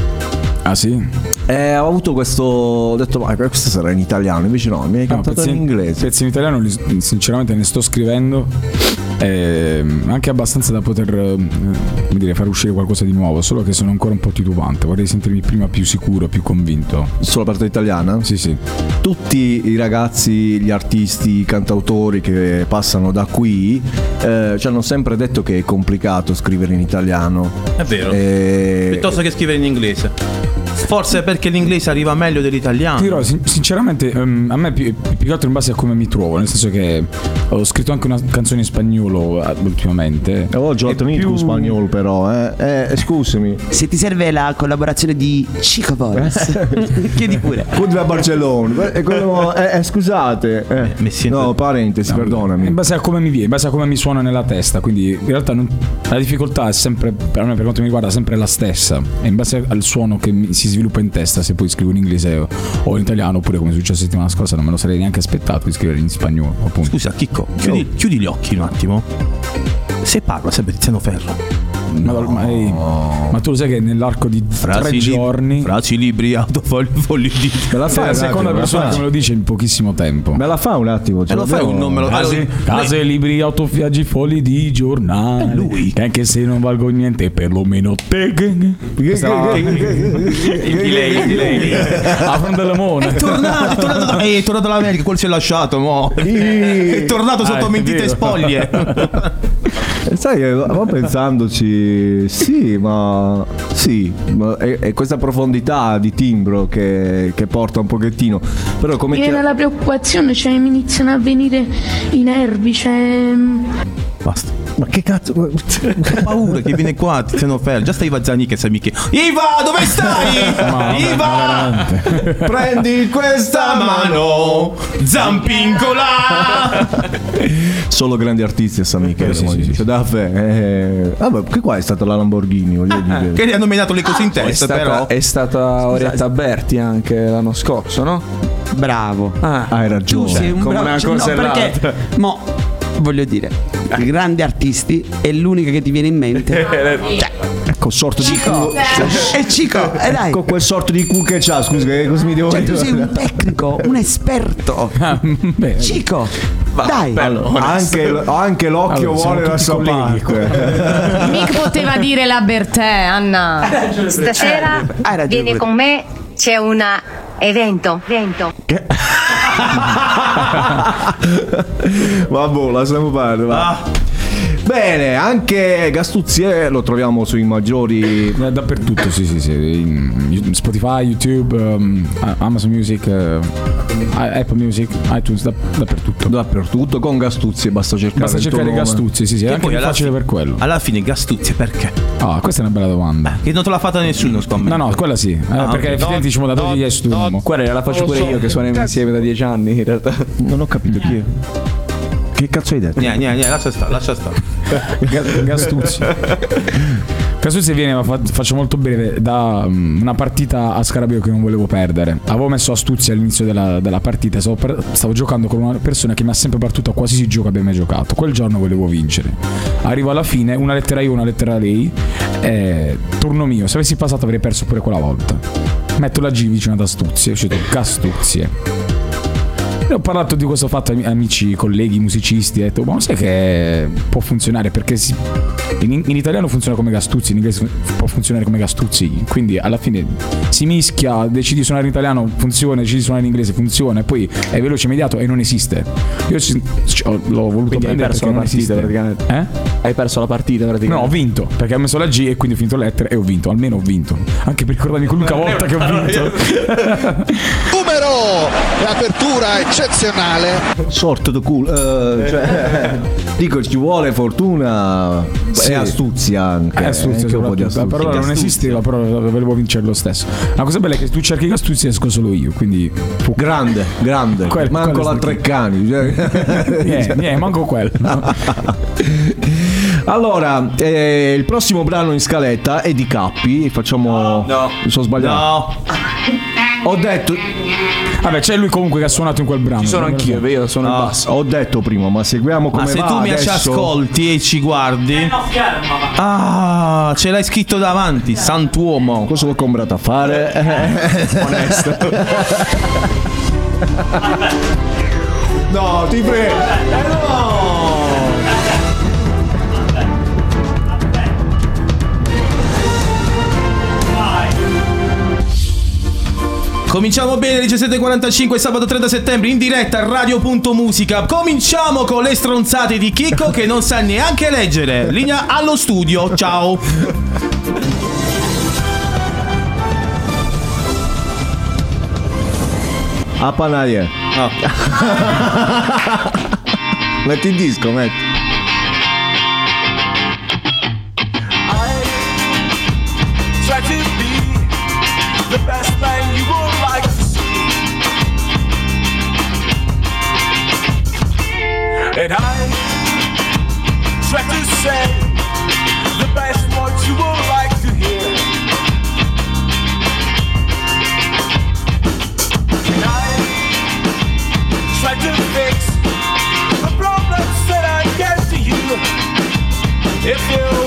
Ah sì? Eh, ho avuto questo. Ho detto, ma questa sarà in italiano. Invece no, mi hai No, cantato pezzi, in inglese. pezzi in italiano li- sinceramente ne sto scrivendo ehm, anche abbastanza da poter eh, come dire, far uscire qualcosa di nuovo solo che sono ancora un po' titubante vorrei sentirmi prima più sicuro più convinto Sulla parte italiana? sì sì Tutti i ragazzi, gli artisti, i cantautori che passano da qui eh, ci hanno sempre detto che è complicato scrivere in italiano. È vero. E- Piuttosto che scrivere in inglese. Forse perché l'inglese arriva meglio dell'italiano. Dirò, sin- sinceramente, ehm, a me più, più che altro in base a come mi trovo, nel senso che ho scritto anche una canzone in spagnolo eh, ultimamente. Ho già E ottenuto più- in spagnolo però, eh. Eh, scusami. Se ti serve la collaborazione di Chico Boys, chiedi pure. Food da Barcellona. Eh, quello- eh, eh, scusate. eh. mi sento- No, parentesi, perdonami. In base a come mi viene, in base a come mi suona nella testa. Quindi in realtà non- la difficoltà è sempre, per me per quanto mi riguarda, sempre la stessa. E in base al suono che mi- si sviluppa in testa, se poi scrivo in inglese o, o in italiano, oppure come è successo la settimana scorsa, non me lo sarei neanche aspettato di scrivere in spagnolo. Appunto. Scusa, Chicco, chiudi, chiudi gli occhi un attimo. Se parla sempre Tiziano Ferro. Ma, ma- ehi, ma tu lo sai che nell'arco di tre li- giorni. frasi, libri, autofogli, fogli di. Me la fai la un seconda la persona che me lo dice in pochissimo tempo. Me la fa un attimo. ce E lo fai un nome, lo- Case, case, libri, autoviaggi, fogli di giornale. lui. Che anche se non valgo niente, perlomeno te. Questa- Il delay, il delay. La fronte della mona. È tornato, è tornato, da- eh, è tornato dall'America, quel si è lasciato, mo. È tornato sotto Ah, è mentite e spoglie. Eh, Sai, eh, ma pensandoci, sì, ma sì, ma è, è questa profondità di timbro che, che porta un pochettino. Però come Mi viene la preoccupazione, cioè mi iniziano a venire i nervi, cioè. Basta. Ma che cazzo? Ho paura che viene qua, Tiziano Ferro. Già stai Vazzani che sei mica. Iva, dove stai? Ma Iva! Prendi questa mano, zampincola! Solo grandi artisti a San Michele. Sì, sì, sì, sì. Da fe- eh, vabbè, che qua è stata la Lamborghini, voglio dire. che gli hanno menato le cose in È testa, stata, però. è stata Orietta Berti anche l'anno scorso, no? Bravo. Ah, Hai ragione. Tu sei un come bravo. una cioè, cosa no, perché, mo, voglio dire, grandi artisti è l'unica che ti viene in mente. Cioè, Ecco, sorto di culo. e Cico, e dai. Ecco quel sorto di culo che c'ha, scusa, che cosa mi devo Cioè, tu sei un tecnico, un esperto. Ah, Cico, dai. Allora, anche, anche l'occhio Allora, vuole la sua colleghi parte. Mica poteva dire la Bertè, Anna. Stasera vieni con me, c'è un evento. evento. Vabbè, lasciamo fare. va. Bene, anche Gastuzie lo troviamo sui maggiori. Eh, Dappertutto, sì, sì, sì. In Spotify, YouTube, um, Amazon Music, eh, Apple Music, iTunes, da- dappertutto. Dappertutto con Gastuzzi, basta cercare. Basta cercare. Gastuzzi, sì, sì, è Che anche più facile fi- per quello. Alla fine Gastuzzi perché? Ah, questa è una bella domanda. Che non te l'ha fatta nessuno, scommetto. No, no, quella sì. eh, Ah, perché ok. effettivamente diciamo da dove gli studiamo. Quella la faccio pure io che suoniamo insieme da dieci anni in realtà. Non ho capito chi è. Che cazzo hai detto? Niente, niente, lascia stare, lascia stare. Ga- Gastuzzi. Gastuzzi viene, ma fa- faccio molto breve, da mm, una partita a Scarabeo che non volevo perdere. Avevo messo Astuzzi all'inizio della, della partita, stavo, per- stavo giocando con una persona che mi ha sempre battuto a qualsiasi gioco che abbia mai giocato. Quel giorno volevo vincere. Arrivo alla fine, una lettera io, una lettera lei. eh, turno mio, se avessi passato avrei perso pure quella volta. Metto la G vicino ad Astuzzi, è uscito Gastuzzi. E ho parlato di questo fatto a amici, colleghi, musicisti. Ho detto, ma sai che può funzionare perché si- in, in italiano funziona come Gastuzzi, in inglese può funzionare come Gastuzzi. Quindi alla fine si mischia, decidi di suonare in italiano, funziona, decidi di suonare in inglese, funziona. E poi è veloce, immediato e non esiste. Io ci- ci- ho- l'ho voluto Quindi hai prendere perso perché la non partita esiste. praticamente. Eh? Hai perso la partita No, praticamente. ho vinto perché ho messo la G e quindi ho finito le lettere e ho vinto. Almeno ho vinto. Anche per ricordarmi quell'unica volta che ho vinto. Numero e apertura eccezionale. Sorto di culo. eh, cioè, dico, ci vuole fortuna Sì. e astuzia anche. Eh, astuzia anche un po' di astuzia. però non esisteva, però volevo vincere lo stesso. La cosa bella è che tu cerchi Gastuzzi e esco solo io, quindi Grande, grande. Quel- Manco la Treccani. cioè. Niente, niente, manco quello. allora, eh, il prossimo brano in scaletta è di Cappi. Facciamo. No. Mi sono sbagliato. No. Ho detto. Vabbè, c'è lui comunque che ha suonato in quel brano. Ci sono anch'io, io sono il basso. Ho detto prima, ma seguiamo come Ma se va tu mi ci adesso. ascolti e ci guardi. Ah, ce l'hai scritto davanti, santuomo. Cosa l'ho comprato a fare? Onesto. no, ti prego. Eh, no. Cominciamo bene, 17.45, sabato 30 settembre, in diretta a Radio.musica. Cominciamo con le stronzate di Chicco che non sa neanche leggere. Linea allo studio, ciao. A panaie. Ah. metti il disco, metti. If you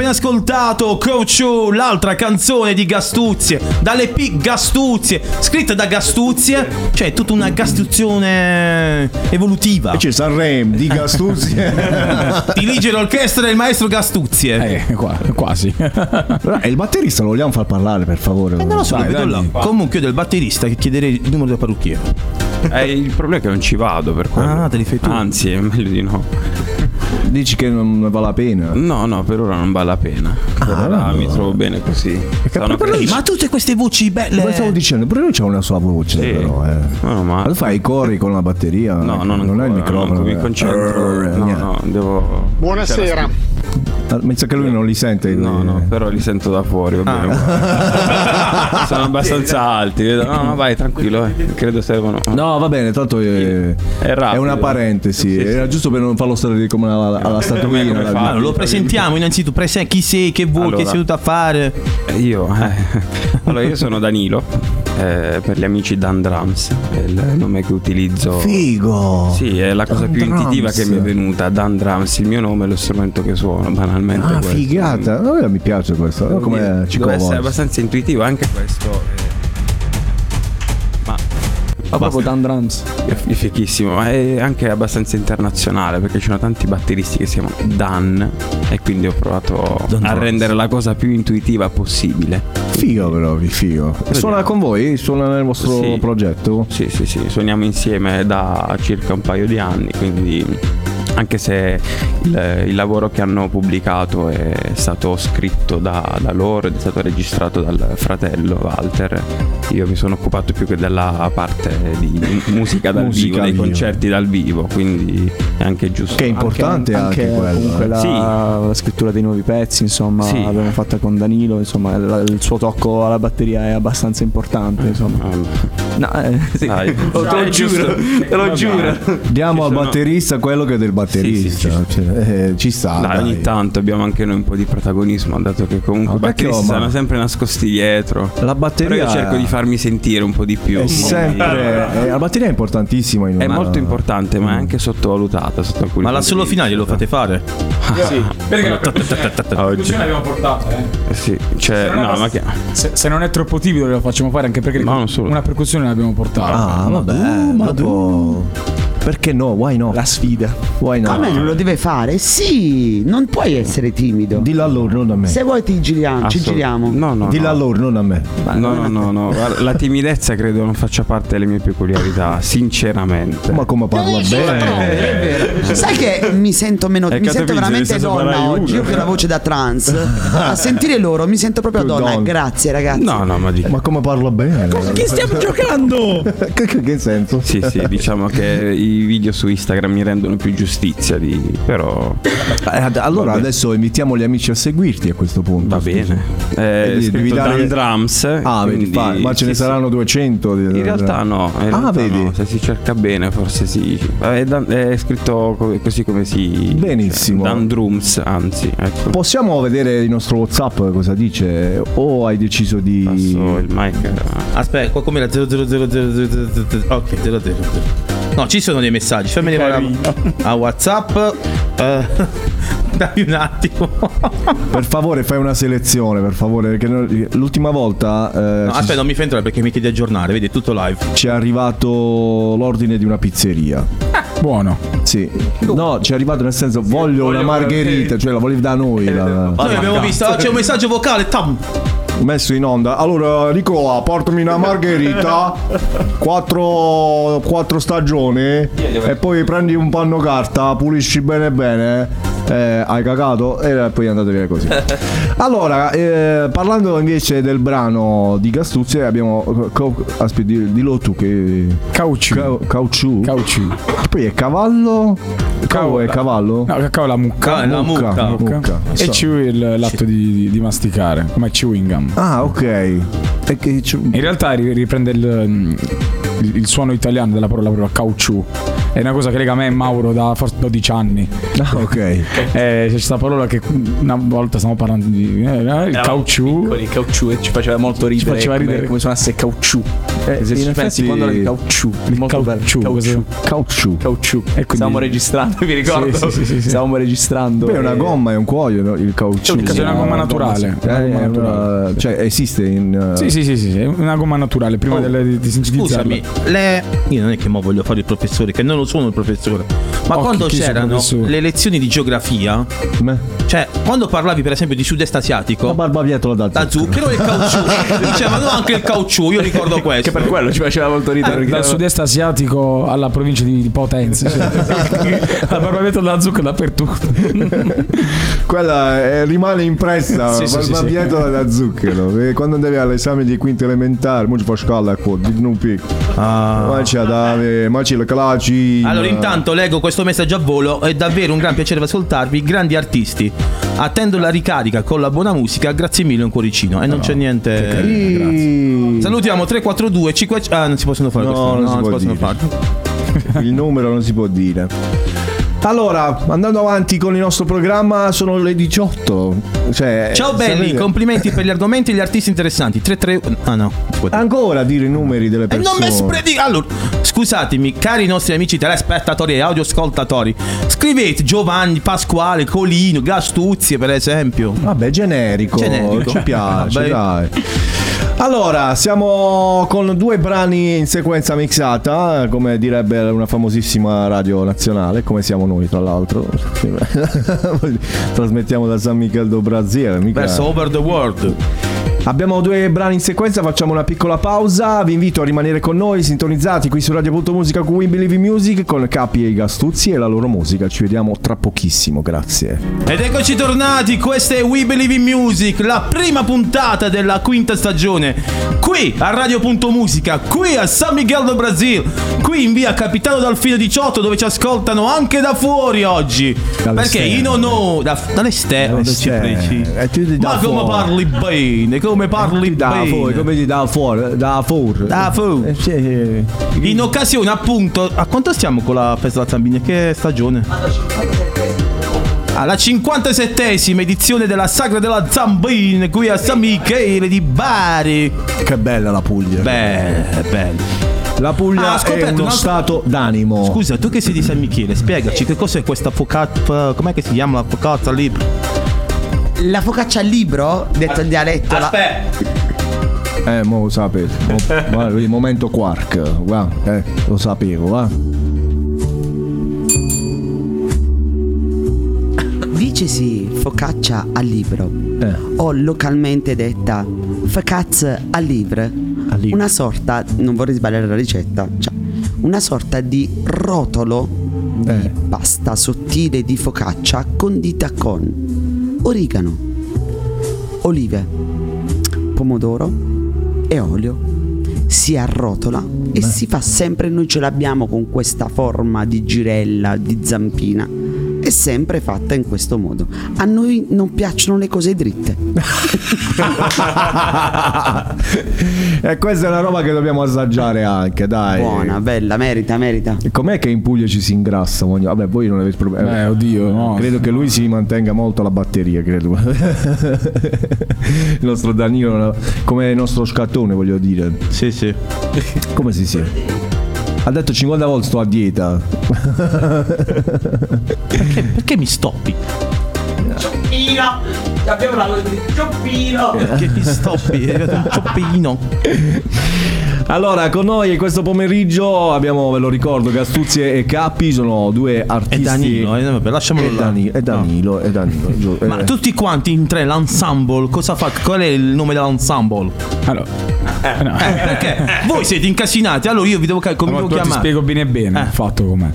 appena ascoltato Coach l'altra canzone di Gastuzie, dalle P Gastuzie, scritta da Gastuzie, cioè tutta una Gastuzione evolutiva. E c'è Sanrem di Gastuzie. Dirige l'orchestra del maestro Gastuzie. Eh, qua- quasi. E il batterista lo vogliamo far parlare, per favore. Eh, non lo so, Dai, dai. là. Comunque io del batterista che chiederei il numero del parrucchiere. Eh, il problema è che non ci vado per quello. Ah, te li fai tu. Anzi, è meglio di no. Dici che non vale la pena. No, no, per ora non vale la pena. Per Ah, ora no. mi trovo bene così. Sono Ehi, ma tutte queste voci belle. Come stavo dicendo, pure lui c'ha una sua voce, Sì. però. Eh. No, ma tu fai i cori con la batteria? No, non, non è il ancora, microfono. non mi eh. concentro. Eh, No, no, devo. Buonasera. Ah, Penso che lui non li sente. No, no, però li sento da fuori, va bene. guarda. Sono abbastanza alti. No, no, vai, tranquillo, eh. Credo servono. No, va bene, tanto è, È rapido. una parentesi. Sì, sì. Era giusto per non farlo stare come alla, alla statuina. come? Allora, lo presentiamo innanzitutto, prese- chi sei, che vuoi, che Allora. sei venuto a fare. Io, eh. allora io sono Danilo, eh, per gli amici Dan Drums, è il nome che utilizzo. Figo! Sì, è la cosa Dan più Drums. intuitiva che mi è venuta. Dan Drums, il mio nome è lo strumento che suono, banalmente. Ah, questo. figata. No, mi piace questo. No, come Deve essere abbastanza intuitivo anche questo. Ma proprio Dan Drums. è è fichissimo, ma è anche abbastanza internazionale perché ci sono tanti batteristi che si chiamano Dan e quindi ho provato Dan a Drums. rendere la cosa più intuitiva possibile. Figo però, figo. Suona con voi? Suona nel vostro Sì. progetto? Sì, sì, sì, suoniamo insieme da circa un paio di anni, quindi anche se il, il lavoro che hanno pubblicato è stato scritto da, da loro ed è stato registrato dal fratello Walter, io mi sono occupato più che della parte di musica dal Musica vivo, dei vivo. concerti dal vivo, quindi è anche giusto. Che è importante anche, anche quello. comunque eh. la, Sì. la scrittura dei nuovi pezzi, insomma, Sì. l'abbiamo fatta con Danilo, insomma, il, il suo tocco alla batteria è abbastanza importante, insomma. No, eh, sì. Dai. Te lo giuro, te lo giuro. Diamo Ci al sono- batterista quello che è del batterista. Sì, sì, Cioè, eh, ci sta. Dai, dai. ogni tanto abbiamo anche noi un po' di protagonismo, dato che comunque Ma i perché, batteristi oh, ma- stanno sempre nascosti dietro. La batteria Però io cerco di farmi sentire un po' di più. È sempre. eh, la batteria è importantissima. In È una- molto importante, ma è anche sottovalutata sotto alcuni Ma la solo finale lo fate fare? Sì. Perché la Oggi. l'abbiamo portata, eh. Eh sì, cioè, Se non è no, ma che... se, non è troppo timido lo facciamo fare anche perché una percussione l'abbiamo portata. Ah, vabbè. ma dopo- Perché no? Why no? La sfida. Why no? Come non lo deve fare? Sì, non puoi essere timido. Dillo a loro, non a me. Se vuoi ti giriamo, ci Assolut- giriamo. No, no, Dillo a no. loro, non a me. No, no, no, no. La timidezza credo non faccia parte delle mie peculiarità, sinceramente. Ma come parla Eh, bene. è vero. Sai che mi sento meno mi capito, sento nel veramente donna oggi, io che ho la voce da trans. A sentire loro mi sento proprio donna. donna. Grazie ragazzi. No, no, ma di... Ma come parla bene? Che stiamo giocando? che, che- che senso? Sì, sì, diciamo che i video su Instagram mi rendono più giustizia di... però Eh, allora Vabbè. adesso invitiamo gli amici a seguirti a questo punto. va bene. Eh, devi- scritto devi dare- Dan Drums. Ah, vedi, quindi- fa- ma ce ne sì, sì. saranno 200. di- In realtà no, in Ah, realtà vedi? no, se si cerca bene forse sì. È, Dan- è scritto co- così come si Benissimo. Dan drums, anzi, ecco. Possiamo vedere il nostro WhatsApp cosa dice? O hai deciso di. Passo il mic. Aspetta, qua com'era 0000000 Ok, 00. No, ci sono dei messaggi. Fammi arrivare a, a WhatsApp. Eh, dammi un attimo. Per favore, fai una selezione, per favore. Perché l'ultima volta. eh, No, ci- aspetta, non mi fai entrare perché mi chiedi di aggiornare, vedi, è tutto live. Ci è arrivato l'ordine di una pizzeria. Buono. Sì. No, ci è arrivato nel senso voglio una margherita, cioè la volevi da noi. la- Noi abbiamo visto, c'è un messaggio vocale, tam. Messo in onda. Allora, Nicola, portami una margherita, quattro, quattro stagioni e poi prendi un panno carta, pulisci bene bene. Eh, hai cagato e poi è andato via così. Allora, eh, parlando invece del brano di Gastuzzi, abbiamo. co- Aspetta, di- dillo tu che. Caucciù. Caucciù. Caucciù. Poi è cavallo. Cavo è cavallo? No, cacao è la mucca. Ah, la mucca. mucca. E So- chew il l'atto di, di- di masticare, come chewing gum. Ah, ok. E In realtà ri- riprende il, il- il suono italiano della parola, parola caucciù. È una cosa che lega me e Mauro da forse 12 anni. Ah, ok. Eh, c'è questa parola che una volta stiamo parlando di eh, il Eravamo caucciù. piccoli, Il caucciù e ci faceva molto ridere. faceva come- ridere. Come, suonasse caucciù. Eh, se in ci pensi effetti- quando era il caucciù. Molto bello. caucciù, Caucciù. Caucciù. Caucciù. E quindi- Stavamo registrando, vi ricordo. Sì, sì, sì, sì. Stavamo registrando. Beh, è una e- gomma, è un cuoio, no? il caucciù. È una gomma naturale. Eh, Una è gomma una- naturale. cioè, esiste in. uh, Sì, sì, sì, sì, è una gomma naturale prima Oh, delle- di, di sintetizzarla. Scusami, le... io non è che mo voglio fare il professore, che non lo sono il professore. Ma Oh, quando c'erano le lezioni di geografia, me- cioè quando parlavi per esempio di sud-est asiatico, La barbabietola da da zucchero e il caucciù, dicevano anche il caucciù, io ricordo questo. Che per quello ci faceva molto ridere. perché Dal era- sud-est asiatico alla provincia di, Potenza. Cioè, la barbabietola della zucca dappertutto. Quella eh, rimane impressa, Sì, sì, ma sì, sì. barbabietola da zucchero. E quando andavi all'esame di quinto elementare, mo ci fa scala qua, di non picco. Ma c'è da ma c'è la claci. Allora, intanto leggo questo messaggio a volo. È davvero un gran piacere ascoltarvi, grandi artisti. Attendo la ricarica con la buona musica. Grazie mille, un cuoricino. E non c'è niente. Salutiamo 342 5 Ah, non si possono fare No, questo. non si può possono fare. Il numero non si può dire. Allora, andando avanti con il nostro programma, sono le 18. Cioè, Ciao belli, complimenti per gli argomenti e gli artisti interessanti. 3-3. Ah no. Ancora dire i numeri delle E persone. non mi spredi. Allora, scusatemi, cari nostri amici telespettatori e audioscoltatori, scrivete Giovanni, Pasquale, Colino, Gastuzzi, per esempio. Vabbè, generico, Generico. ci piace, Vabbè. dai. Allora, siamo con due brani in sequenza mixata, come direbbe una famosissima radio nazionale, come siamo noi tra l'altro. Trasmettiamo da San Michel do Brasile. mica- Verso Over the World. Abbiamo due brani in sequenza, facciamo una piccola pausa. Vi invito a rimanere con noi, sintonizzati qui su Radio.musica con We Believe in Music con Capi e i Gastuzzi e la loro musica. Ci vediamo tra pochissimo, grazie. Ed eccoci tornati, questa è We Believe in Music, la prima puntata della quinta stagione. Qui a Radio.musica, qui a San Miguel do Brasil, qui in via Capitano Dalfino 18 dove ci ascoltano anche da fuori oggi. Perché io non ho... Da, dall'esterno, ci preci. E tu ti Ma come parli bene, come parli Da bene. fuori, come ti dà fuori? Da fuori. Da fuori. Eh, sì. In occasione appunto, a quanto stiamo con la festa della Zambina? Che stagione? Alla 57esima edizione della Sagra della Zambina qui a San Michele di Bari. Che bella la Puglia. Beh, bello. La Puglia Ah, è uno un altro- stato d'animo. Scusa, tu che sei di San Michele, spiegaci che cos'è questa focaccia. Com'è che si chiama la focaccia libro? La focaccia al libro, detto il dialetto. la- Eh, mo lo sapete. Mo- il momento quark. Guarda, eh, lo sapevo, va. Dicesi focaccia al libro, Eh. o localmente detta focaccia al livre. una sorta, non vorrei sbagliare la ricetta, cioè una sorta di rotolo di Eh. pasta sottile di focaccia condita con origano, olive, pomodoro e olio. Si arrotola e si fa sempre, noi ce l'abbiamo con questa forma di girella, di zampina. È sempre fatta in questo modo. A noi non piacciono le cose dritte. e questa è una roba che dobbiamo assaggiare anche, dai. Buona, bella, merita, merita. E com'è che in Puglia ci si ingrassa? Vabbè, voi non avete problemi. Eh, oddio, no. Credo che lui si mantenga molto la batteria, credo. il nostro Danilo, come il nostro scattone, voglio dire. Sì, sì. Come si sia? Ha detto 50 volte sto a dieta. Perché, perché mi stoppi? Cioppino! Abbiamo la voce di cioppino! Perché mi stoppi? È un cioppino. Allora, con noi questo pomeriggio abbiamo, ve lo ricordo, Gastuzzi e Cappi sono due artisti. E Danilo, eh, vabbè, lasciamolo e là. Danilo, e Danilo, e Danilo, giù, Ma eh. tutti quanti in tre, l'ensemble, cosa fa? Qual è il nome dell'ensemble? Allora, Eh, perché voi siete incasinati, allora io vi devo, ca- come Ma devo tu ti chiamare? spiego bene bene Eh. fatto com'è.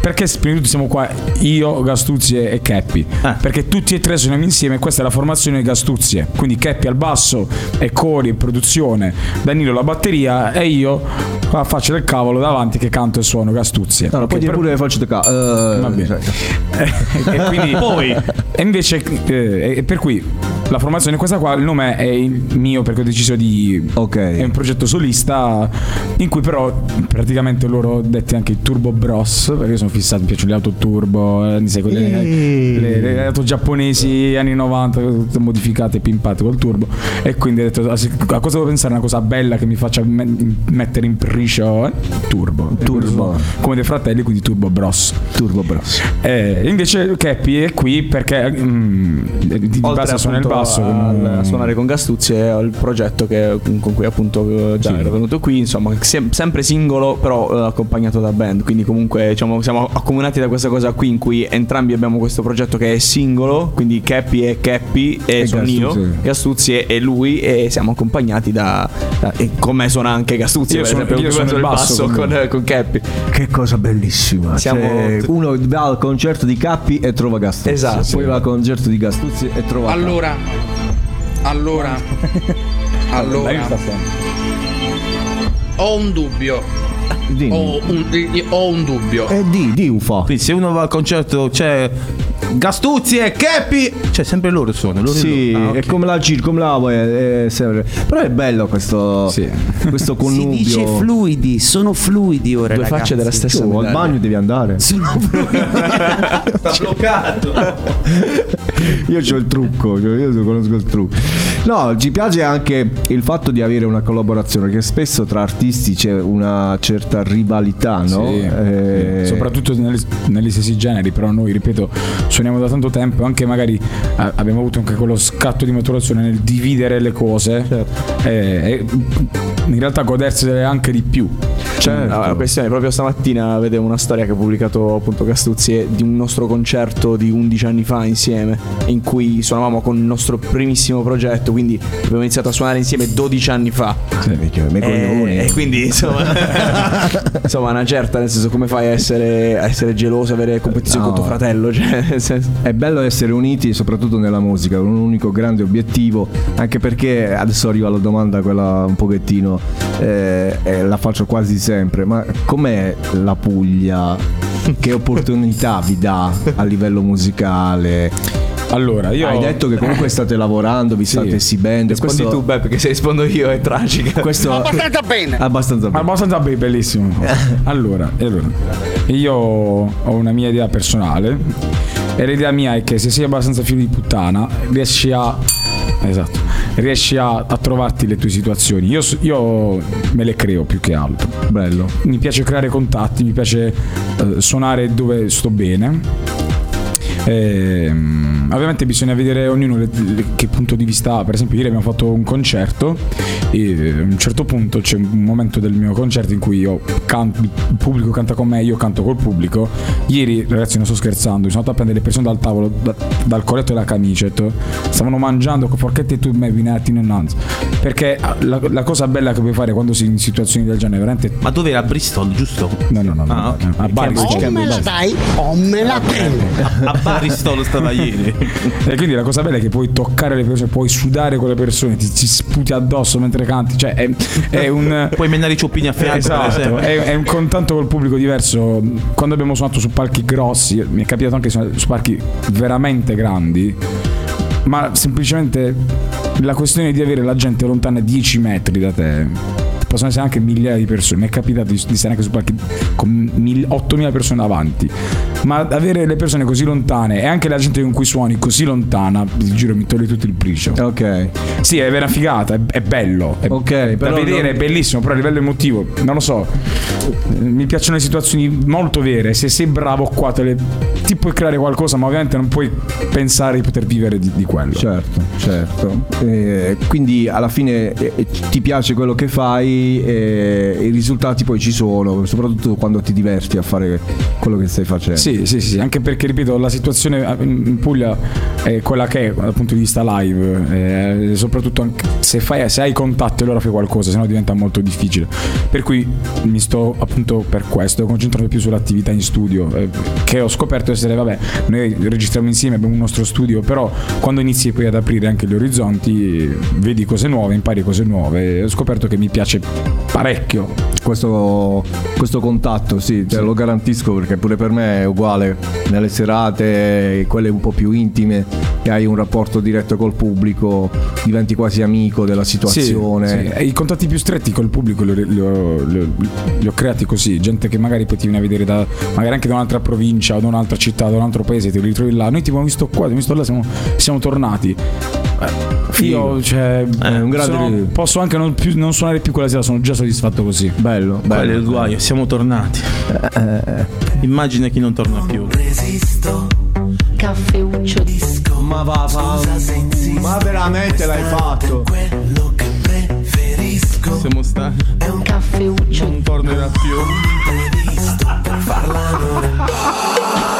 Perché prima di tutto siamo qua io, Gastuzzie e Keppi. Eh. Perché tutti e tre suoniamo insieme, questa è la formazione di Gastuzzie. Quindi Keppi al basso e cori e produzione, Danilo la batteria e io qua faccio del cavolo davanti che canto e suono Gastuzzie. No, no, poi dire per- pure le facce di ca- eh, Va bene. cioè, e quindi Poi. e invece eh, e per cui la formazione è questa qua il nome è il mio perché ho deciso di Ok. è un progetto solista in cui però praticamente loro detti anche i Turbo Bros perché io sono fissato mi piacciono le auto turbo eh, sai, quelle- le, le auto giapponesi anni 90 tutte modificate e pimpate col turbo e quindi ho detto "Ah, a cosa devo pensare una cosa bella che mi faccia me- mettere in priscio eh? turbo Turbo. come dei fratelli quindi Turbo Bros Turbo Bros. eh, invece Cappy è qui perché mm, di, di base suona il basso. A, come- a suonare con Gastuzzi è il progetto che- con cui appunto eh, già Sì. ero venuto qui, insomma, sem- sempre singolo però eh, accompagnato da band, quindi comunque diciamo siamo accomunati da questa cosa qui in cui entrambi abbiamo questo progetto che è singolo, quindi Cappy è Cappy e, E sono io, Gastuzzi. È lui e siamo accompagnati da, da- e con me suona anche Gastuzzi, Io per sono- esempio, io sono il basso con con, con Cappy. Che cosa bellissima. Siamo Cioè, tutti- uno va al concerto di Cappi e trova Gastuzzi. Esatto. Poi va al concerto di Gastuzzi e trova Allora, allora, allora, ho un dubbio. Ho un, ho un dubbio. E di, di UFO. Quindi se uno va al concerto c'è Gastuzzi e Cappy, c'è sempre loro sono. Loro Sì, loro. Ah, ok. è come la circo, come la è, è sempre. Però è bello questo, questo Si connubio. dice fluidi, sono fluidi ora Due ragazzi. facce della stessa Tu al medaglia. bagno devi andare. Sono fluidi. Sta bloccato. Io ho il trucco, cioè io conosco il trucco. No, ci piace anche il fatto di avere una collaborazione, perché spesso tra artisti c'è una certa rivalità, no? Sì, Eh, sì. soprattutto negli, negli stessi generi, però noi, ripeto, suoniamo da tanto tempo, anche magari eh, abbiamo avuto anche quello scatto di maturazione nel dividere le cose Certo. e, e in realtà godersele anche di più. Certo. No, la questione è proprio stamattina vedevo una storia che ha pubblicato appunto Gastuzzi eh, di un nostro concerto di 11 anni fa insieme in cui suonavamo con il nostro primissimo progetto quindi abbiamo iniziato a suonare insieme 12 anni fa Sì, me coglioni. e, e quindi insomma insomma una certa nel senso come fai a essere, a essere geloso avere competizione No. con tuo fratello cioè, senso- È bello essere uniti soprattutto nella musica, con un unico grande obiettivo, anche perché adesso arriva la domanda quella un pochettino, eh, eh, la faccio quasi sempre, ma com'è la Puglia? Che opportunità vi dà a livello musicale? Allora, io Hai detto che comunque state lavorando, vi state esibendo. rispondi questo- tu Beppe perché se rispondo io è tragica Questo Abbastanza bene. abbastanza bene. Abbastanza be- bellissimo. Allora, allora, io ho una mia idea personale e l'idea mia è che se sei abbastanza figlio di puttana riesci a... Esatto. Riesci a, a trovarti le tue situazioni. Io, io me le creo più che altro. Bello. Mi piace creare contatti, mi piace eh, suonare dove sto bene. Ehm, ovviamente bisogna vedere ognuno le- le- che punto di vista ha. Per esempio, ieri abbiamo fatto un concerto e a un certo punto c'è un momento del mio concerto in cui io canto, il pubblico canta con me, io canto col pubblico. Ieri, ragazzi, non sto scherzando, mi sono andato a prendere le persone dal tavolo, da- dal colletto della camicia. ho detto, Stavano mangiando con forchette e tu hai vinati in un Perché ah, la, la cosa bella che puoi fare quando sei in situazioni del genere, veramente. Ma dove era Bristol, giusto? No, no, no. no, Ah, no, a Bari Che- sto- che- O me la dai o me la prendo. A Bristol stava ieri. E quindi la cosa bella è che puoi toccare le persone, puoi sudare con le persone, ti, ti sputi addosso mentre canti. Cioè, è, è un. Puoi menare i cioppini a fianco, Esatto, è, è un contatto col pubblico diverso. Quando abbiamo suonato su palchi grossi, mi è capitato anche suonare su palchi veramente grandi, ma semplicemente la questione di avere la gente lontana 10 metri da te. Possono essere anche migliaia di persone. Mi è capitato di, di stare anche su palchi con mil- 8.000 persone davanti. Ma avere le persone così lontane e anche la gente con cui suoni così lontana, ti giro, mi toglie tutto il pricio. Ok. Sì, è una figata, è, è bello. È, Ok, da vedere non- è bellissimo, però a livello emotivo, non lo so. eh, Mi piacciono le situazioni molto vere. Se sei bravo qua, le- ti puoi creare qualcosa, ma ovviamente non puoi pensare di poter vivere di, di quello. Certo, certo. Eh, quindi alla fine eh, ti piace quello che fai e i risultati poi ci sono, soprattutto quando ti diverti a fare quello che stai facendo. Sì, sì, sì, anche perché ripeto, la situazione in in Puglia è quella che è dal punto di vista live, eh, soprattutto se, fai, se hai contatti allora fai qualcosa, sennò diventa molto difficile. Per cui mi sto appunto per questo concentrando più sull'attività in studio, eh, che ho scoperto essere, vabbè, noi registriamo insieme, abbiamo un nostro studio, però quando inizi poi ad aprire anche gli orizzonti, vedi cose nuove, impari cose nuove, ho scoperto che mi piace parecchio. Questo, questo contatto, sì, te lo garantisco perché pure per me è uguale. Nelle serate, quelle un po' più intime, che hai un rapporto diretto col pubblico, diventi quasi amico della situazione. Sì, sì. E I contatti più stretti col pubblico li, ho- li li li ho creati così, gente che magari poi ti viene a vedere da, magari anche da un'altra provincia o da un'altra città, da un altro paese, ti ritrovi là. Noi ti abbiamo visto qua, ti abbiamo visto là, siamo, siamo tornati. Eh, Io cioè, un grande sono- posso anche non, più- non suonare più quella sera, sono già soddisfatto così. Bello, Quello è il guaio, siamo tornati. Immagina chi non torna più. Resisto, caffeuccio disco. Ma va, va. Ma veramente l'hai fatto? Quello che preferisco Siamo stati. è un caffeuccio. Non tornerà più. Previsto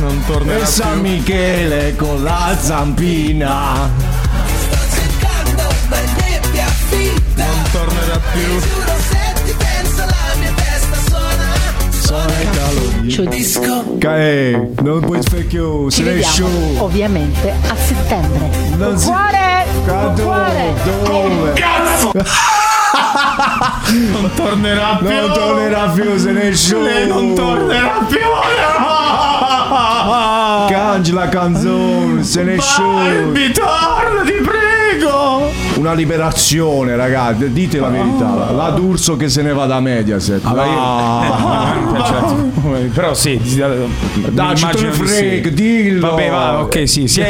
Non tornerà E San più. Michele con la zampina. Non tornerà più. Giuro se ti penso la mia testa suona. Suona i calori. Disco. Cae, non puoi specchio, Ci vediamo show. ovviamente a settembre. Non si- Cuore! Cado- Cuore! dove? Non tornerà più. Non tornerà più, se ne. Lei non tornerà più. Cangi la canzone, se ne show. Barbie, torna, ti prego. Una liberazione, ragazzi, dite la verità. La D'Urso che se ne va da Mediaset. Ah. Piace l'attimo. Però sì, Dai, ci te ne immagino di frega, sì. dillo. Vabbè, va, ok, sì, sì.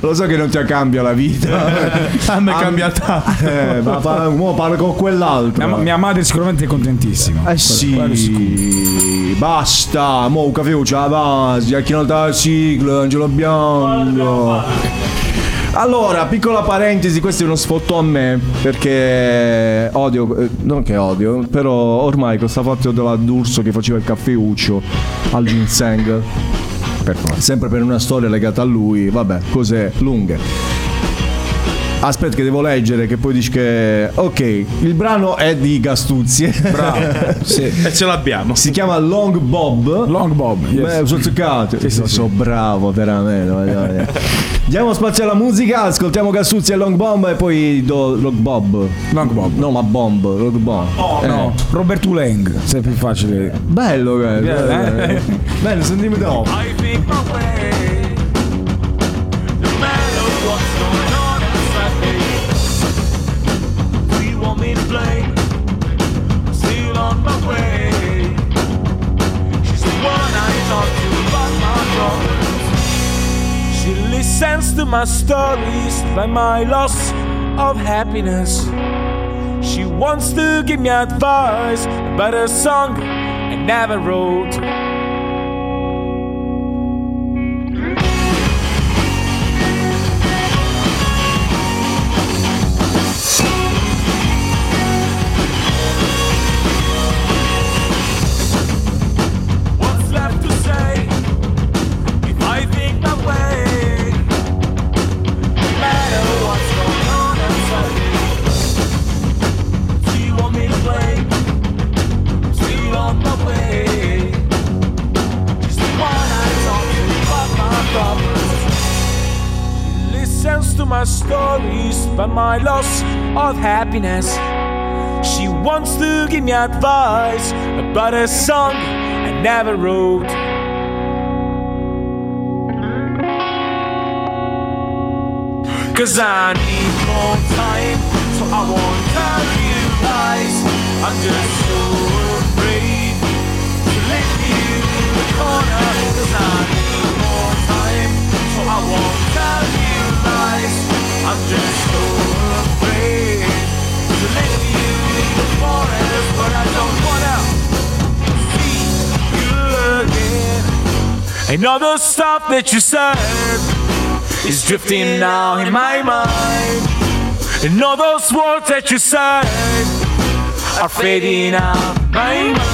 Lo so che non ti cambia la vita. A me è cambiata. Eh, ma fa- mo parlo con quell'altro. Mia, mia madre sicuramente è contentissima. Eh sì, basta, mo un caffè c'è la base, a chi non dà la sigla, Angelo Bianco. Allora, piccola parentesi, questo è uno sfotto a me, perché odio, eh, non che odio, però ormai questa fatto della D'Urso che faceva il caffeuccio al ginseng, sempre per una storia legata a lui, vabbè, cose lunghe. Aspetta che devo leggere che poi dici che... Ok, il brano è di Gastuzie. Bravo. Sì. E ce l'abbiamo. Si chiama Long Bob. Long Bob. yes. Beh, sono zoccato. so, so bravo, veramente. Diamo spazio alla musica, ascoltiamo Gassuzzi e Long Bomb e poi do Long Bob. Long Bob. No, ma Bomb, Long Bomb. Eh. No, Robert Ulang, se è più facile. Bello, eh. Eh. Bello, sentimi dopo. Listens to my stories by my loss of happiness. She wants to give me advice about a song I never wrote. My loss of happiness. She wants to give me advice about a song I never wrote. Cause I need more time, so I won't tell you lies. I'm just so afraid to let you in the corner. Cause I And all the stuff that you said is drifting now in my mind. And all those words that you said are fading out my mind.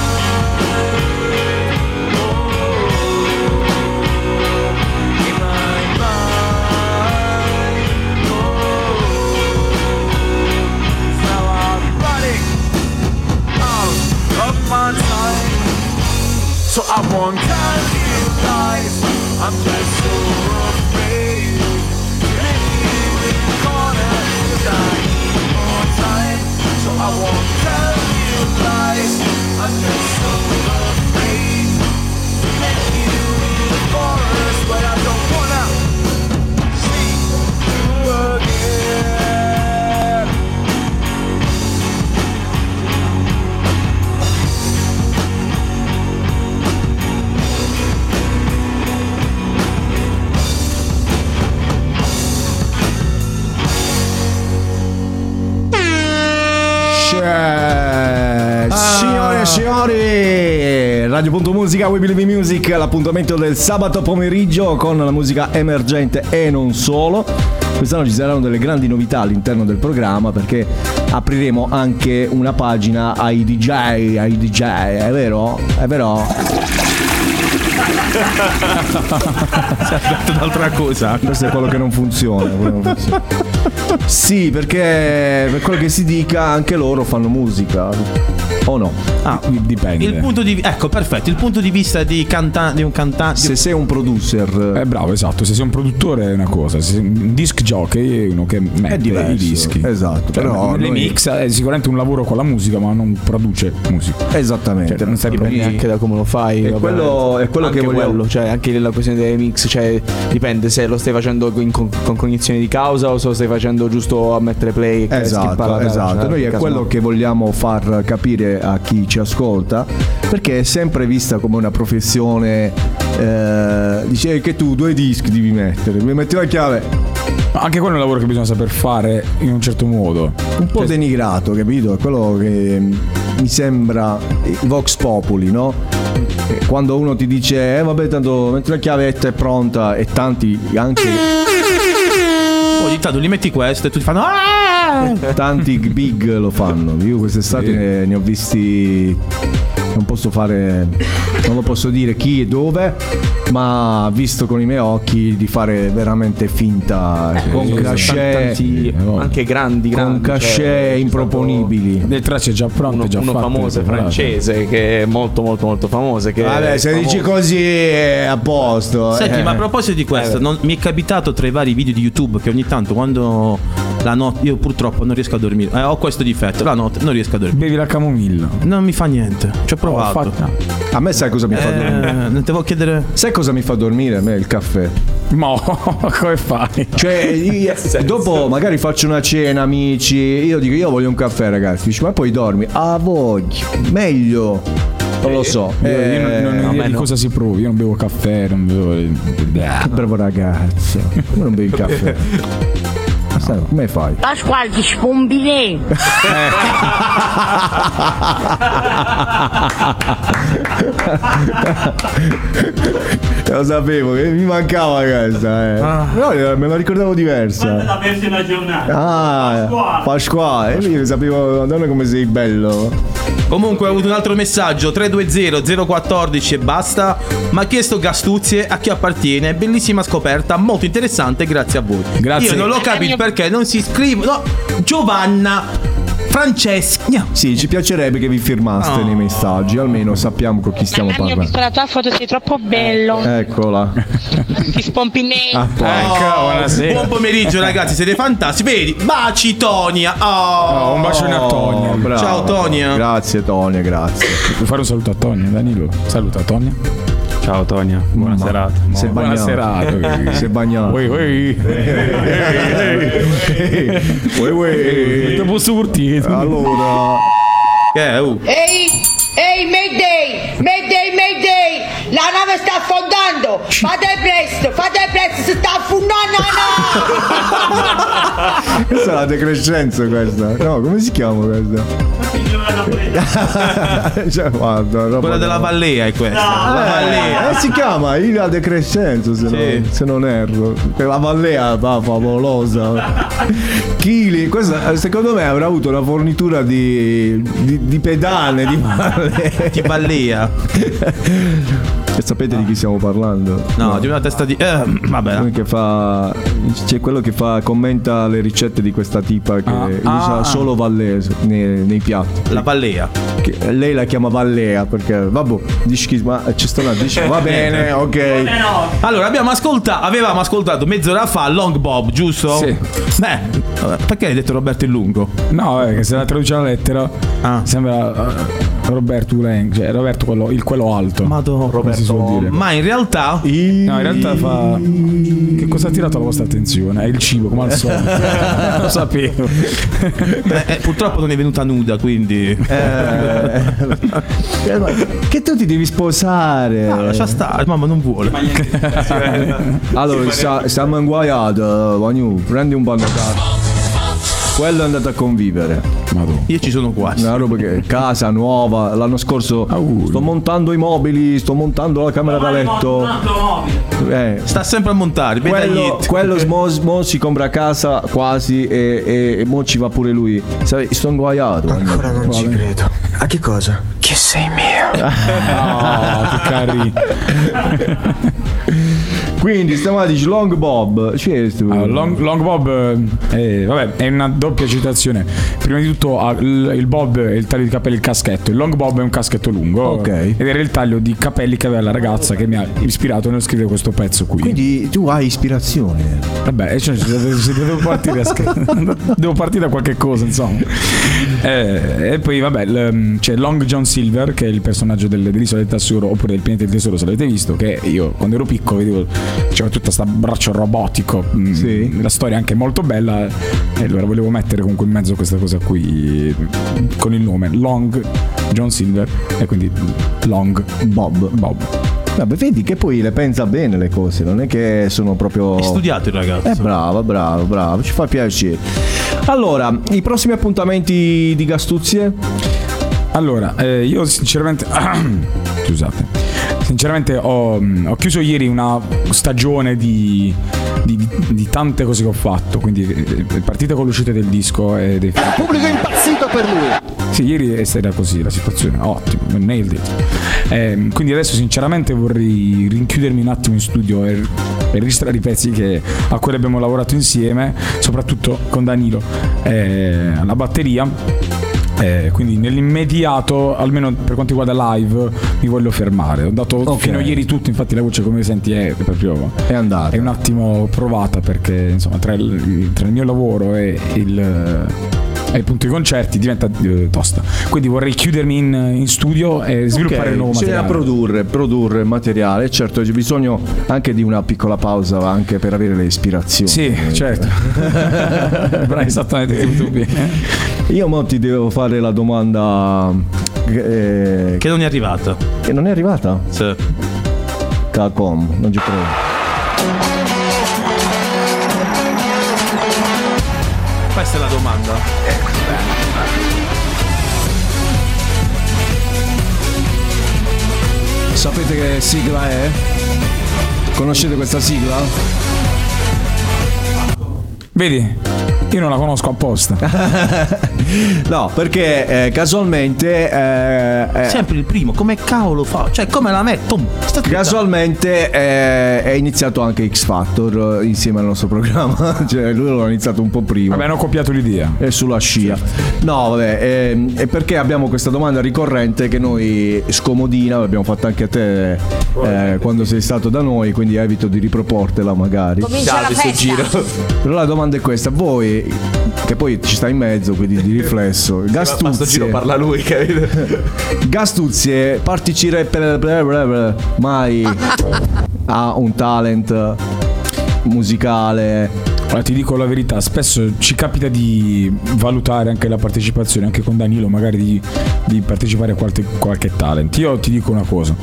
So I won't tell lies. I'm just so afraid to in the corner. 'Cause I need more time. So I won't tell you lies. I'm just so Radio.musica, We Believe in Music, l'appuntamento del sabato pomeriggio con la musica emergente e non solo. Quest'anno ci saranno delle grandi novità all'interno del programma perché apriremo anche una pagina ai DJ, ai DJ, è vero? È vero? Si è detto un'altra cosa. Questo è quello che non funziona. quello che non funziona. Sì, perché per quello che si dica anche loro fanno musica. O no? Ah, dipende. Il punto di ecco, perfetto, il punto di vista di, canta- di un cantante Se sei un producer, Eh, bravo, esatto. Se sei un produttore è una cosa, se sei un disc jockey è uno che mette è diverso. i dischi. Esatto, Cioè, però le noi- mix è sicuramente un lavoro con la musica, ma non produce musica. Esattamente. Cioè, non stai Dipende anche da come lo fai. Vabbè. quello- è quello che vogliamo- quello, cioè anche la questione dei mix, cioè dipende se lo stai facendo con, con cognizione di causa o se lo stai facendo giusto a mettere play Esatto, esatto. Noi è quello no. che vogliamo far capire a chi ci ascolta, perché è sempre vista come una professione. Eh, dice che tu due dischi devi mettere, devi mettere la chiave. Ma anche quello è un lavoro che bisogna saper fare in un certo modo. Un po' denigrato, capito? È quello che mi sembra il Vox Populi, no? Eh, Quando uno ti dice, eh vabbè, tanto metti la chiavetta è pronta, e tanti anche. Ogni tanto li metti questo e tutti fanno "Ah!" Tanti big lo fanno. Io quest'estate ne, ne ho visti. Non posso fare. Non lo posso dire chi e dove. Ma visto con i miei occhi di fare veramente finta. con Sì, cachet. tanti- anche grandi, con grandi, cachet cioè, improponibili. Le tracce già pronte, uno, già uno fatte. famoso francese che è molto molto molto famoso che Vabbè, se dici famoso. così è a posto. Senti, eh. ma a proposito di questo, Eh, non- mi è capitato tra i vari video di YouTube che ogni tanto quando la notte io purtroppo non riesco a dormire. Eh, ho questo difetto, la notte non riesco a dormire. Bevi la camomilla. Non mi fa niente. Ci ho provato. fatta. A me sai cosa mi fa Eh, dormire? non te devo chiedere. Sai cosa mi fa dormire a me il caffè? Ma come fai? Cioè, io- dopo magari faccio una cena, amici. Io dico, io voglio un caffè, ragazzi. Dici, ma poi dormi? Ah, voglio. Meglio. Non lo so. Io, io non, non ho Eh, idea a me di no. cosa si provi, io non bevo caffè, non bevo. Che bravo ragazzo. Come non bevi il caffè? Sai, come fai? Pasquale ti spombine. Lo sapevo, che mi mancava questa. Eh. No, eh, me la ricordavo diversa. La versione aggiornata. Ah, Pasquale. E io sapevo, madonna come sei bello. Comunque ho avuto un altro messaggio 320 014 e basta. Ma chiesto Gastuzie a chi appartiene. Bellissima scoperta, molto interessante, grazie a voi. Grazie. Io non l'ho capito perché non si iscrive. No, Giovanna. Francesca. Sì, ci piacerebbe che vi firmaste Oh. nei messaggi, almeno sappiamo con chi stiamo ho parlando. visto la tua foto, sei troppo bello. Eccola. Ti spompinei. Ah, Oh, Buon pomeriggio ragazzi, siete fantastici. Vedi, baci Tonia. Oh, un bacione a Tonia. bravo. Ciao Tonia. Grazie Tonia, grazie. Vuoi fare un saluto a Tonia, Danilo? Saluta Tonia. Ciao Tonia, buona Ma- serata. Si è Buona bagnato. serata. Si è bagnato. Ui, ui. Ui, ui. Te posso curtire. Allora, Che è? Uh. Ehi, ehi, Mayday, Mayday, Mayday, la nave sta affondando. Fate presto, fate presto, si sta affondando. No! questa è la decrescenza questa. No, come si chiama questa? cioè, guarda, roba Quella della Vallea è questa. La Vallea. Eh, si chiama Ila De Crescenzo se, Sì. non, se non erro la Vallea va favolosa Chili questa secondo me avrà avuto una fornitura di, di, di pedane di Vallea Di Vallea. E sapete di chi stiamo parlando? No, di una testa di. Eh, vabbè. Quello che fa c'è quello che fa commenta le ricette di questa tipa che Ah, usa ah. solo vallese nei, nei piatti La Vallea. Che- lei la chiama Vallea perché vabbè dici che- ma ci sto là dice va bene ok Allora, abbiamo ascoltato, avevamo ascoltato mezz'ora fa Long Bob, giusto? Sì. Beh, perché hai detto Roberto il Lungo? No, è che se la traduce la lettera Ah. sembra eh, Roberto Ulen, cioè Roberto quello, il quello alto. Madonna, come si suol dire. Ma in realtà. No, in realtà fa. Che cosa ha attirato la vostra attenzione? È il cibo, come al solito. Lo sapevo. eh, eh, purtroppo non è venuta nuda, quindi. Eh, eh, che tu ti devi sposare Ah, lascia stare, mamma non vuole. allora sta- stiamo inguaiati Vagnu prendi un panno carta quello è andato a convivere Madonna. Io ci sono quasi. una roba che casa nuova l'anno scorso Auguri. sto montando i mobili sto montando la camera da letto eh, Sta sempre a montare, quello, quello mo, mo si compra casa quasi e, e, e mo ci va pure lui Sai, sto inguaiato Ancora non ci credo. A che cosa? Che sei mio. Ah, che cari. quindi stiamo a dire Long Bob c'è Allora, long, Long Bob eh, vabbè, è una doppia citazione. Prima di tutto il, Bob è il taglio di capelli il caschetto. Il Long Bob è un caschetto lungo. Ok. Ed era il taglio di capelli che aveva la ragazza che mi ha ispirato nello scrivere questo pezzo qui. quindi tu hai ispirazione Vabbè, cioè, se- se devo partire a devo partire da qualche cosa, insomma. Eh, e poi, vabbè, l- c'è Long John Silver, che è il personaggio del, dell'Isola del Tesoro, oppure del Pianeta del Tesoro, se l'avete visto, che io quando ero piccolo vedevo c'era tutto questo braccio robotico. mm, Sì. La storia è anche molto bella. E allora volevo mettere comunque in mezzo questa cosa qui con il nome Long John Silver e quindi Long Bob Bob. Vabbè, vedi che poi le pensa bene le cose, non è che sono proprio. È studiato il ragazzo. Eh, bravo, bravo, bravo, ci fa piacere. Allora, i prossimi appuntamenti di Gastuzie? Allora, eh, io sinceramente. Scusate. Sinceramente ho, ho chiuso ieri una stagione di, di- di tante cose che ho fatto. Quindi eh, partita con l'uscita del disco e dei Il pubblico è impazzito per lui. Sì, ieri è stata così la situazione, ottimo, nailed it. Ehm, quindi adesso sinceramente vorrei rinchiudermi un attimo in studio e, e registrare i pezzi che- a cui abbiamo lavorato insieme, soprattutto con Danilo eh, alla batteria. Eh, quindi nell'immediato, almeno per quanto riguarda live, mi voglio fermare. Ho dato Ok. fino a ieri tutto, infatti la voce come senti è proprio È andata. è un attimo provata perché insomma tra il, tra il mio lavoro e il, e appunto i concerti diventa eh, tosta. Quindi vorrei chiudermi in, in studio e sviluppare Ok, il nuovo bisogna materiale. produrre, produrre materiale. Certo, c'è bisogno anche di una piccola pausa anche per avere le ispirazioni. Sì, certo. Bravo, esattamente tu bene. Io mo ti devo fare la domanda eh, Che non è arrivata. che non è arrivata? Sì. Cacom, non ci credo. Questa è la domanda. Sapete che sigla è? Conoscete questa sigla? Vedi? Io non la conosco apposta. no, perché eh, casualmente. eh, eh, Sempre il primo, come cavolo fa? Cioè, come la metto? Casualmente eh, è iniziato anche X Factor eh, insieme al nostro programma, cioè lui l'ha iniziato un po' prima. Vabbè, hanno copiato l'idea. È sulla scia. No, vabbè, ehm, è perché abbiamo questa domanda ricorrente che noi scomodina, l'abbiamo fatta anche a te eh, quando sei stato da noi, quindi evito di riproportela magari. Comincia la festa. Però la domanda è questa, voi che poi ci sta in mezzo, quindi di riflesso, Ma sto giro Gastuzie, parla lui, capito? Gastuzie parteciperebbe mai a un talent musicale? Allora, ti dico la verità, spesso ci capita di valutare anche la partecipazione, anche con Danilo, magari di, di partecipare a qualche, qualche talent. Io ti dico una cosa.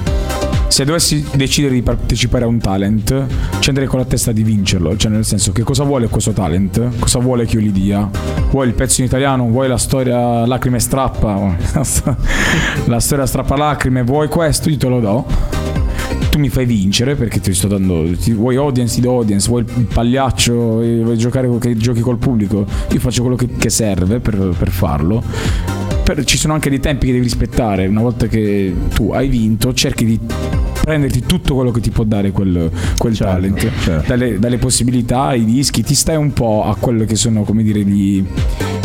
Se dovessi decidere di partecipare a un talent, ci andrei con la testa di vincerlo. Cioè, nel senso, che cosa vuole questo talent? Cosa vuole che io gli dia? Vuoi il pezzo in italiano? Vuoi la storia lacrime strappa? la storia strappa lacrime? Vuoi questo? Io te lo do tu mi fai vincere perché ti sto dando ti- vuoi audience ti do audience vuoi il pagliaccio vuoi giocare che giochi col pubblico io faccio quello che, che serve per, per farlo Per- ci sono anche dei tempi che devi rispettare una volta che tu hai vinto cerchi di prenderti tutto quello che ti può dare quel, quel talent dalle, dalle possibilità i dischi ti stai un po' a quello che sono come dire gli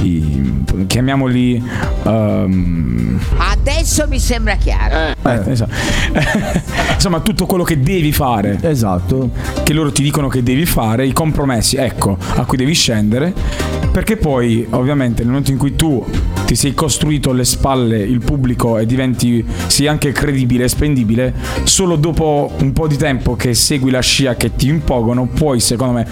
i- chiamiamoli ehm, Adesso mi sembra chiaro. eh, esatto. Insomma, tutto quello che devi fare. Esatto. Che loro ti dicono che devi fare, i compromessi, ecco, a cui devi scendere. Perché poi, ovviamente, nel momento in cui tu ti sei costruito alle spalle il pubblico e diventi, sì, anche credibile e spendibile, solo dopo un po' di tempo che segui la scia che ti impongono, puoi, secondo me,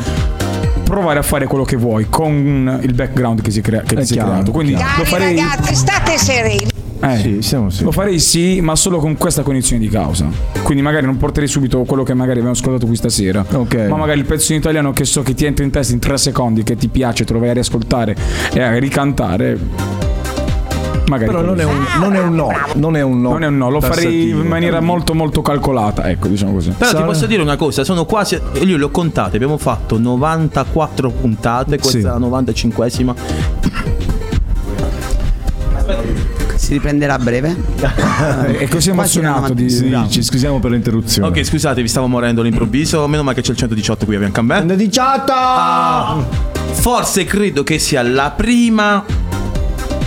provare a fare quello che vuoi con il background che, si crea- che ti sei chiaro, creato. Quindi lo farei. ragazzi, state sereni. Eh, sì. Lo farei sì, ma solo con questa cognizione di causa. Quindi magari non porterei subito quello che magari abbiamo ascoltato qui stasera. Ma magari il pezzo in italiano che so che ti entra in testa in tre secondi, che ti piace, te lo vai a riascoltare e a ricantare. Magari Però non è, un, non è un no, non è un no. Non è un no, lo farei in maniera molto molto calcolata, ecco, diciamo così. Però ti posso dire una cosa, sono quasi. Io le ho contate, abbiamo fatto 94 puntate, questa Sì. è la 95esima. Si riprenderà a breve. È così emozionato di. Sì, ci scusiamo per l'interruzione. Ok, scusate, vi stavo morendo all'improvviso. Meno male che c'è il 118 qui a Biancambè. 118! Forse credo che sia la prima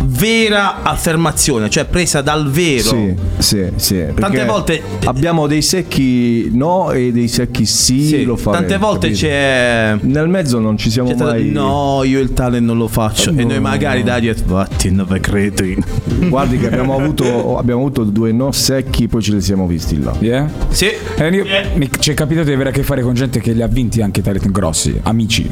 vera affermazione, cioè presa dal vero. Sì, sì, sì. Tante volte- abbiamo dei secchi no e dei secchi sì, Sì, lo faremo, tante volte capito? c'è. Nel mezzo non ci siamo mai. No, io il talent non lo faccio. E noi magari dai dietro. Vatti, non ve credi. Guardi che abbiamo avuto, abbiamo avuto due no secchi, poi ce li siamo visti là. Yeah? Sì. Eh, io- mi- ci è capitato di avere a che fare con gente che li ha vinti anche talent grossi, amici.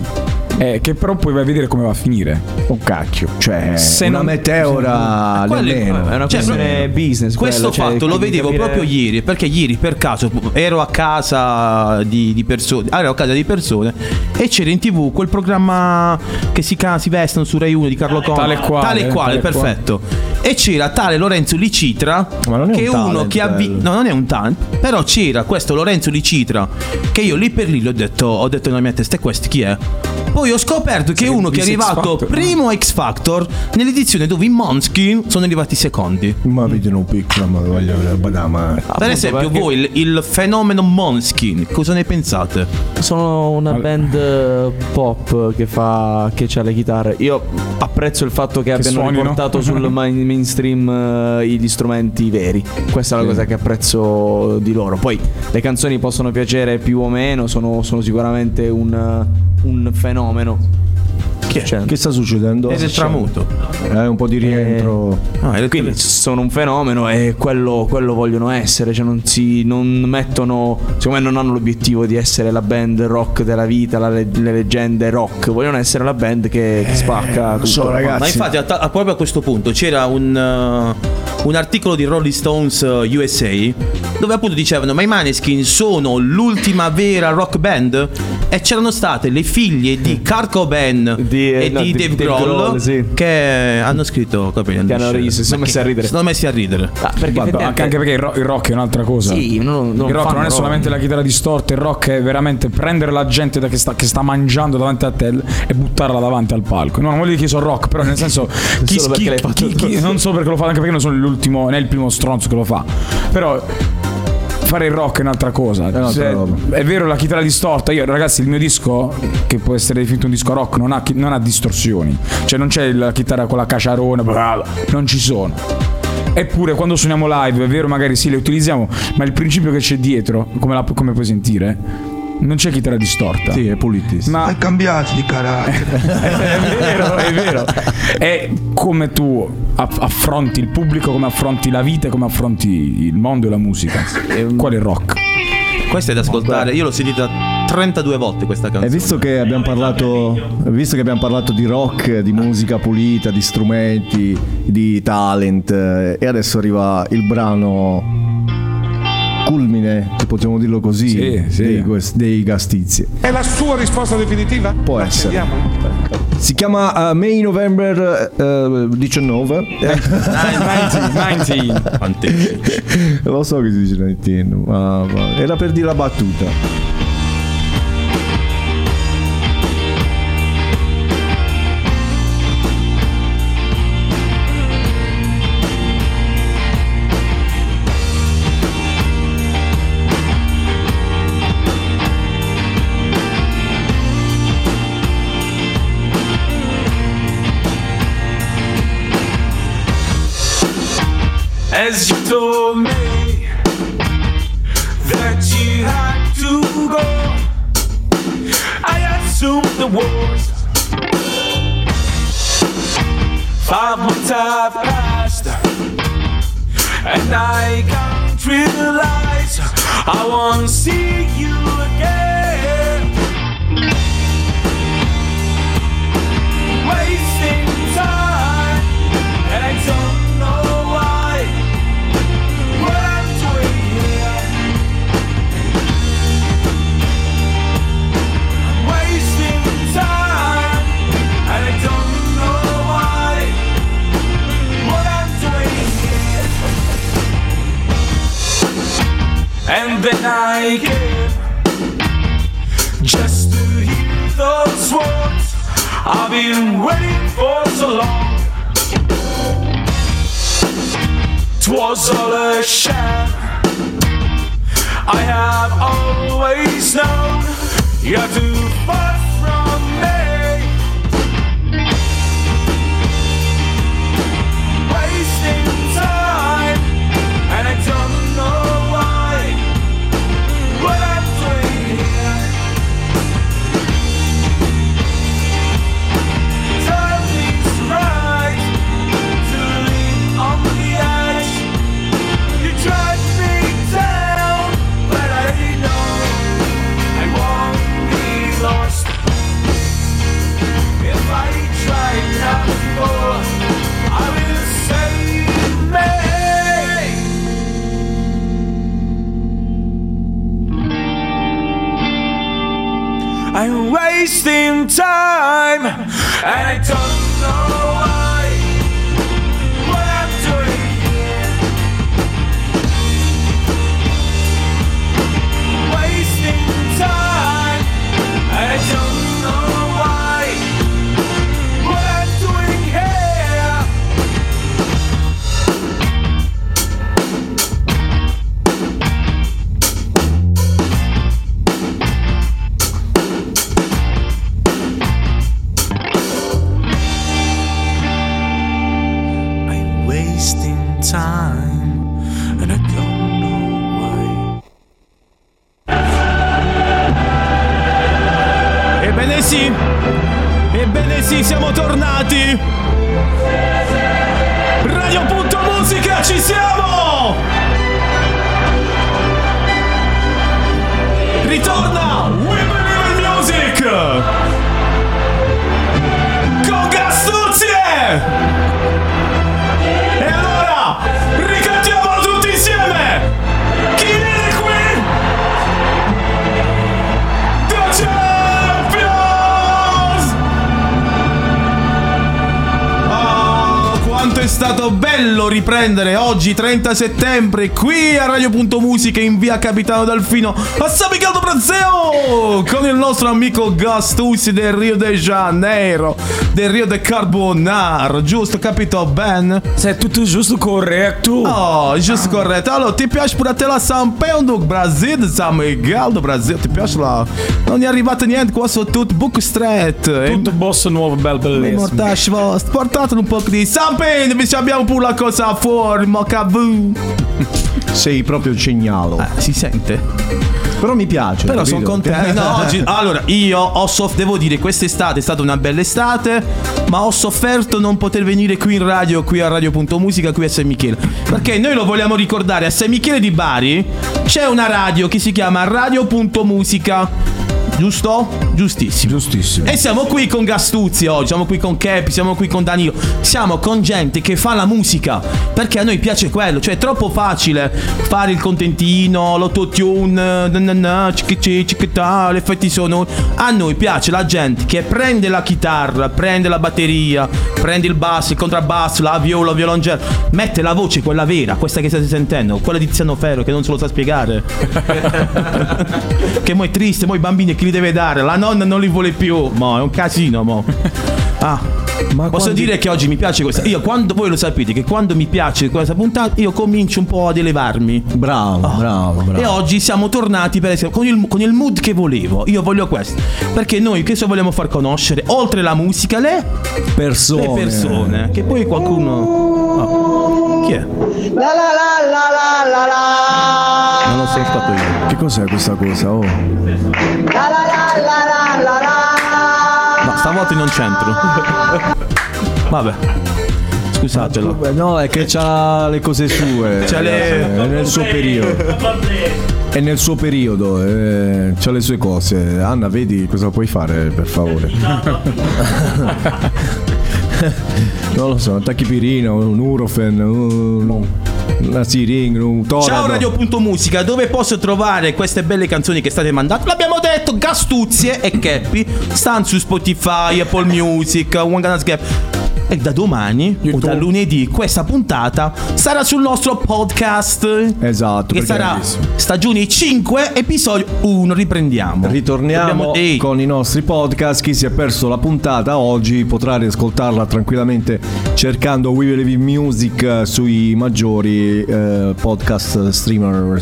Eh, che però poi vai a vedere come va a finire. Oh cacchio, cioè Se una non- meteora è- nemmeno. È una Cioè, questione business. Questo quello, cioè, fatto lo vedevo capire- proprio ieri, perché ieri per caso ero a casa di, di persone, ah, ero a casa di persone e c'era in tv quel programma che si, ca- si vestono su Rai 1 di Carlo Conte. Tale quale, Tale quale, tale perfetto. E c'era tale Lorenzo Licitra Ma non è che un uno talent, che ha vi- bello. No, non è un talent, però c'era questo Lorenzo Licitra che io lì per lì l'ho detto, ho detto nella mia testa, e questo chi è? Poi ho scoperto che uno che è arrivato primo X Factor nell'edizione dove i Måneskin sono arrivati secondi. Ma vedi un piccolo, ma voglio badama. Per esempio, perché- voi il, il fenomeno Måneskin, cosa ne pensate? Sono una band eh, pop che fa che ha le chitarre. Io apprezzo il fatto che, abbiano suonino. riportato sul main- mainstream eh, gli strumenti veri. Questa è la cosa che apprezzo di loro. Poi le canzoni possono piacere più o meno, sono, sono sicuramente un, un fenomeno. Che, Cioè, Che sta succedendo? è del tramuto. Eh, un po' di rientro. Ah, è del Quindi sono un fenomeno e quello, quello vogliono essere, cioè non si non mettono, secondo me non hanno l'obiettivo di essere la band rock della vita, la le, le leggende rock, vogliono essere la band che, che spacca tutto. so, ragazzi. Ma infatti, a ta- a- proprio a questo punto c'era un. uh, un articolo di Rolling Stones eh, USA dove appunto dicevano ma i Maneskin sono l'ultima vera rock band e c'erano state le figlie di Kurt Cobain e eh, no, di di Dave Dave Grohl, Grohl, sì. che hanno scritto Cobain Che hanno riso, si sono messi a ridere. Si sono messi a ridere. Vabbè, anche, anche perché il, ro- il rock è un'altra cosa. Sì, non- non il rock non è rock. solamente la chitarra distorta, il rock è veramente prendere la gente da che, sta, che sta mangiando davanti a te e buttarla davanti al palco. No, non voglio dire che io sono rock, però nel senso chi, chi- perché chi- non solo perché lo fa, anche perché non sono l'ultimo, né il primo stronzo che lo fa. Però fare il rock è un'altra cosa. un'altra Se- è vero la chitarra distorta. Io, ragazzi, il mio disco, che può essere definito un disco rock, non ha, non ha distorsioni. Cioè, non c'è la chitarra con la caciarona, non ci sono. Eppure quando suoniamo live, è vero, magari sì, le utilizziamo, ma il principio che c'è dietro, come, la- come puoi sentire, non c'è chitarra distorta. Sì, è pulitissimo. Ma È cambiato di carattere. è vero, è vero. È come tu aff- affronti il pubblico, come affronti la vita, come affronti il mondo e la musica. Qual è il rock? Questa è da ascoltare, io l'ho sentita 32 volte questa E canzone. visto che abbiamo parlato, visto che abbiamo parlato di rock, di musica pulita, di strumenti, di talent, eh, e adesso arriva il brano culmine, possiamo dirlo così, Sì, sì. Dei, dei Gastizi. È la sua risposta definitiva? Può essere. Accendiamola. Si chiama uh, May November eh, 19. 19. Lo so che si dice 19, ma, ma era per dire la battuta. As you told me that you had to go, I assumed the worst. Five months have passed, and I can't realize Я тебя 30 settembre qui a Radio.musica in via Capitano Delfino. A San Miguel do Brasil con il nostro amico Gastussi del Rio de Janeiro del Rio de Carbonaro giusto capito Ben? Se è tutto giusto corretto. Oh giusto corretto. Allora ti piace pure a te la San Pedro do Brasil San Miguel do Brasil ti piace la non è arrivato niente qua sono tutto buco stretto Tutto bossa nuovo, bel bellissimo. Mortaci vostri, portate un po' di Sampene, vi abbiamo pure la cosa fuori, ma Sei proprio genialo. Eh, si sente? Però mi piace. Però sono contento. No, oggi, allora, io ho soff- devo dire, quest'estate è stata una bella estate, ma ho sofferto non poter venire qui in radio, qui a Radio.musica, qui a San Michele. Perché noi lo vogliamo ricordare, a San Michele di Bari c'è una radio che si chiama Radio.musica. Giusto? Giustissimo. Giustissimo. E siamo qui con Gastuzzi oggi, siamo qui con Capi, siamo qui con Danilo. Siamo con gente che fa la musica. Perché a noi piace quello. Cioè, è troppo facile fare il contentino, l'autotune, gli effetti sonori. A noi piace la gente che prende la chitarra, prende la batteria, prende il basso, il contrabbasso, la viola, il violoncello, mette la voce, quella vera, questa che state sentendo, quella di Tiziano Ferro che non se lo sa spiegare. che mo è triste, mo i bambini chi li deve dare? La nonna non li vuole più. Mo è un casino, mo. Ah. Ma Posso quando- dire che oggi mi piace questa. Io quando voi lo sapete che quando mi piace questa puntata, io comincio un po' ad elevarmi. Bravo, bravo, bravo. E oggi siamo tornati per esempio con il, con il mood che volevo. Io voglio questo. Perché noi che cosa vogliamo far conoscere? Oltre la musica, le, persone. le persone. Che poi qualcuno. Oh. Chi è? La la la la la la la. Non lo so stato io. Che cos'è questa cosa? Oh. No, stavolta non c'entro. Vabbè. Scusatelo. No, è che c'ha le cose sue. C'ha le- È nel suo periodo. È nel suo periodo, eh, c'ha le sue cose. Anna, vedi cosa puoi fare, per favore? non lo so, un tachipirino, un Urofen, un, una Siring, un Torado. Ciao Radio.musica, dove posso trovare queste belle canzoni che state mandando? L'abbiamo detto, Gastuzie e Cappy stanno su Spotify, Apple Music, One Gonna Gap. E da domani o da lunedì questa puntata sarà sul nostro podcast. Esatto, Che sarà stagione 5, episodio 1. Riprendiamo. Ritorniamo Ehi, con i nostri podcast. Chi si è perso la puntata oggi potrà riascoltarla tranquillamente cercando We Believe in Music sui maggiori eh, podcast streamer.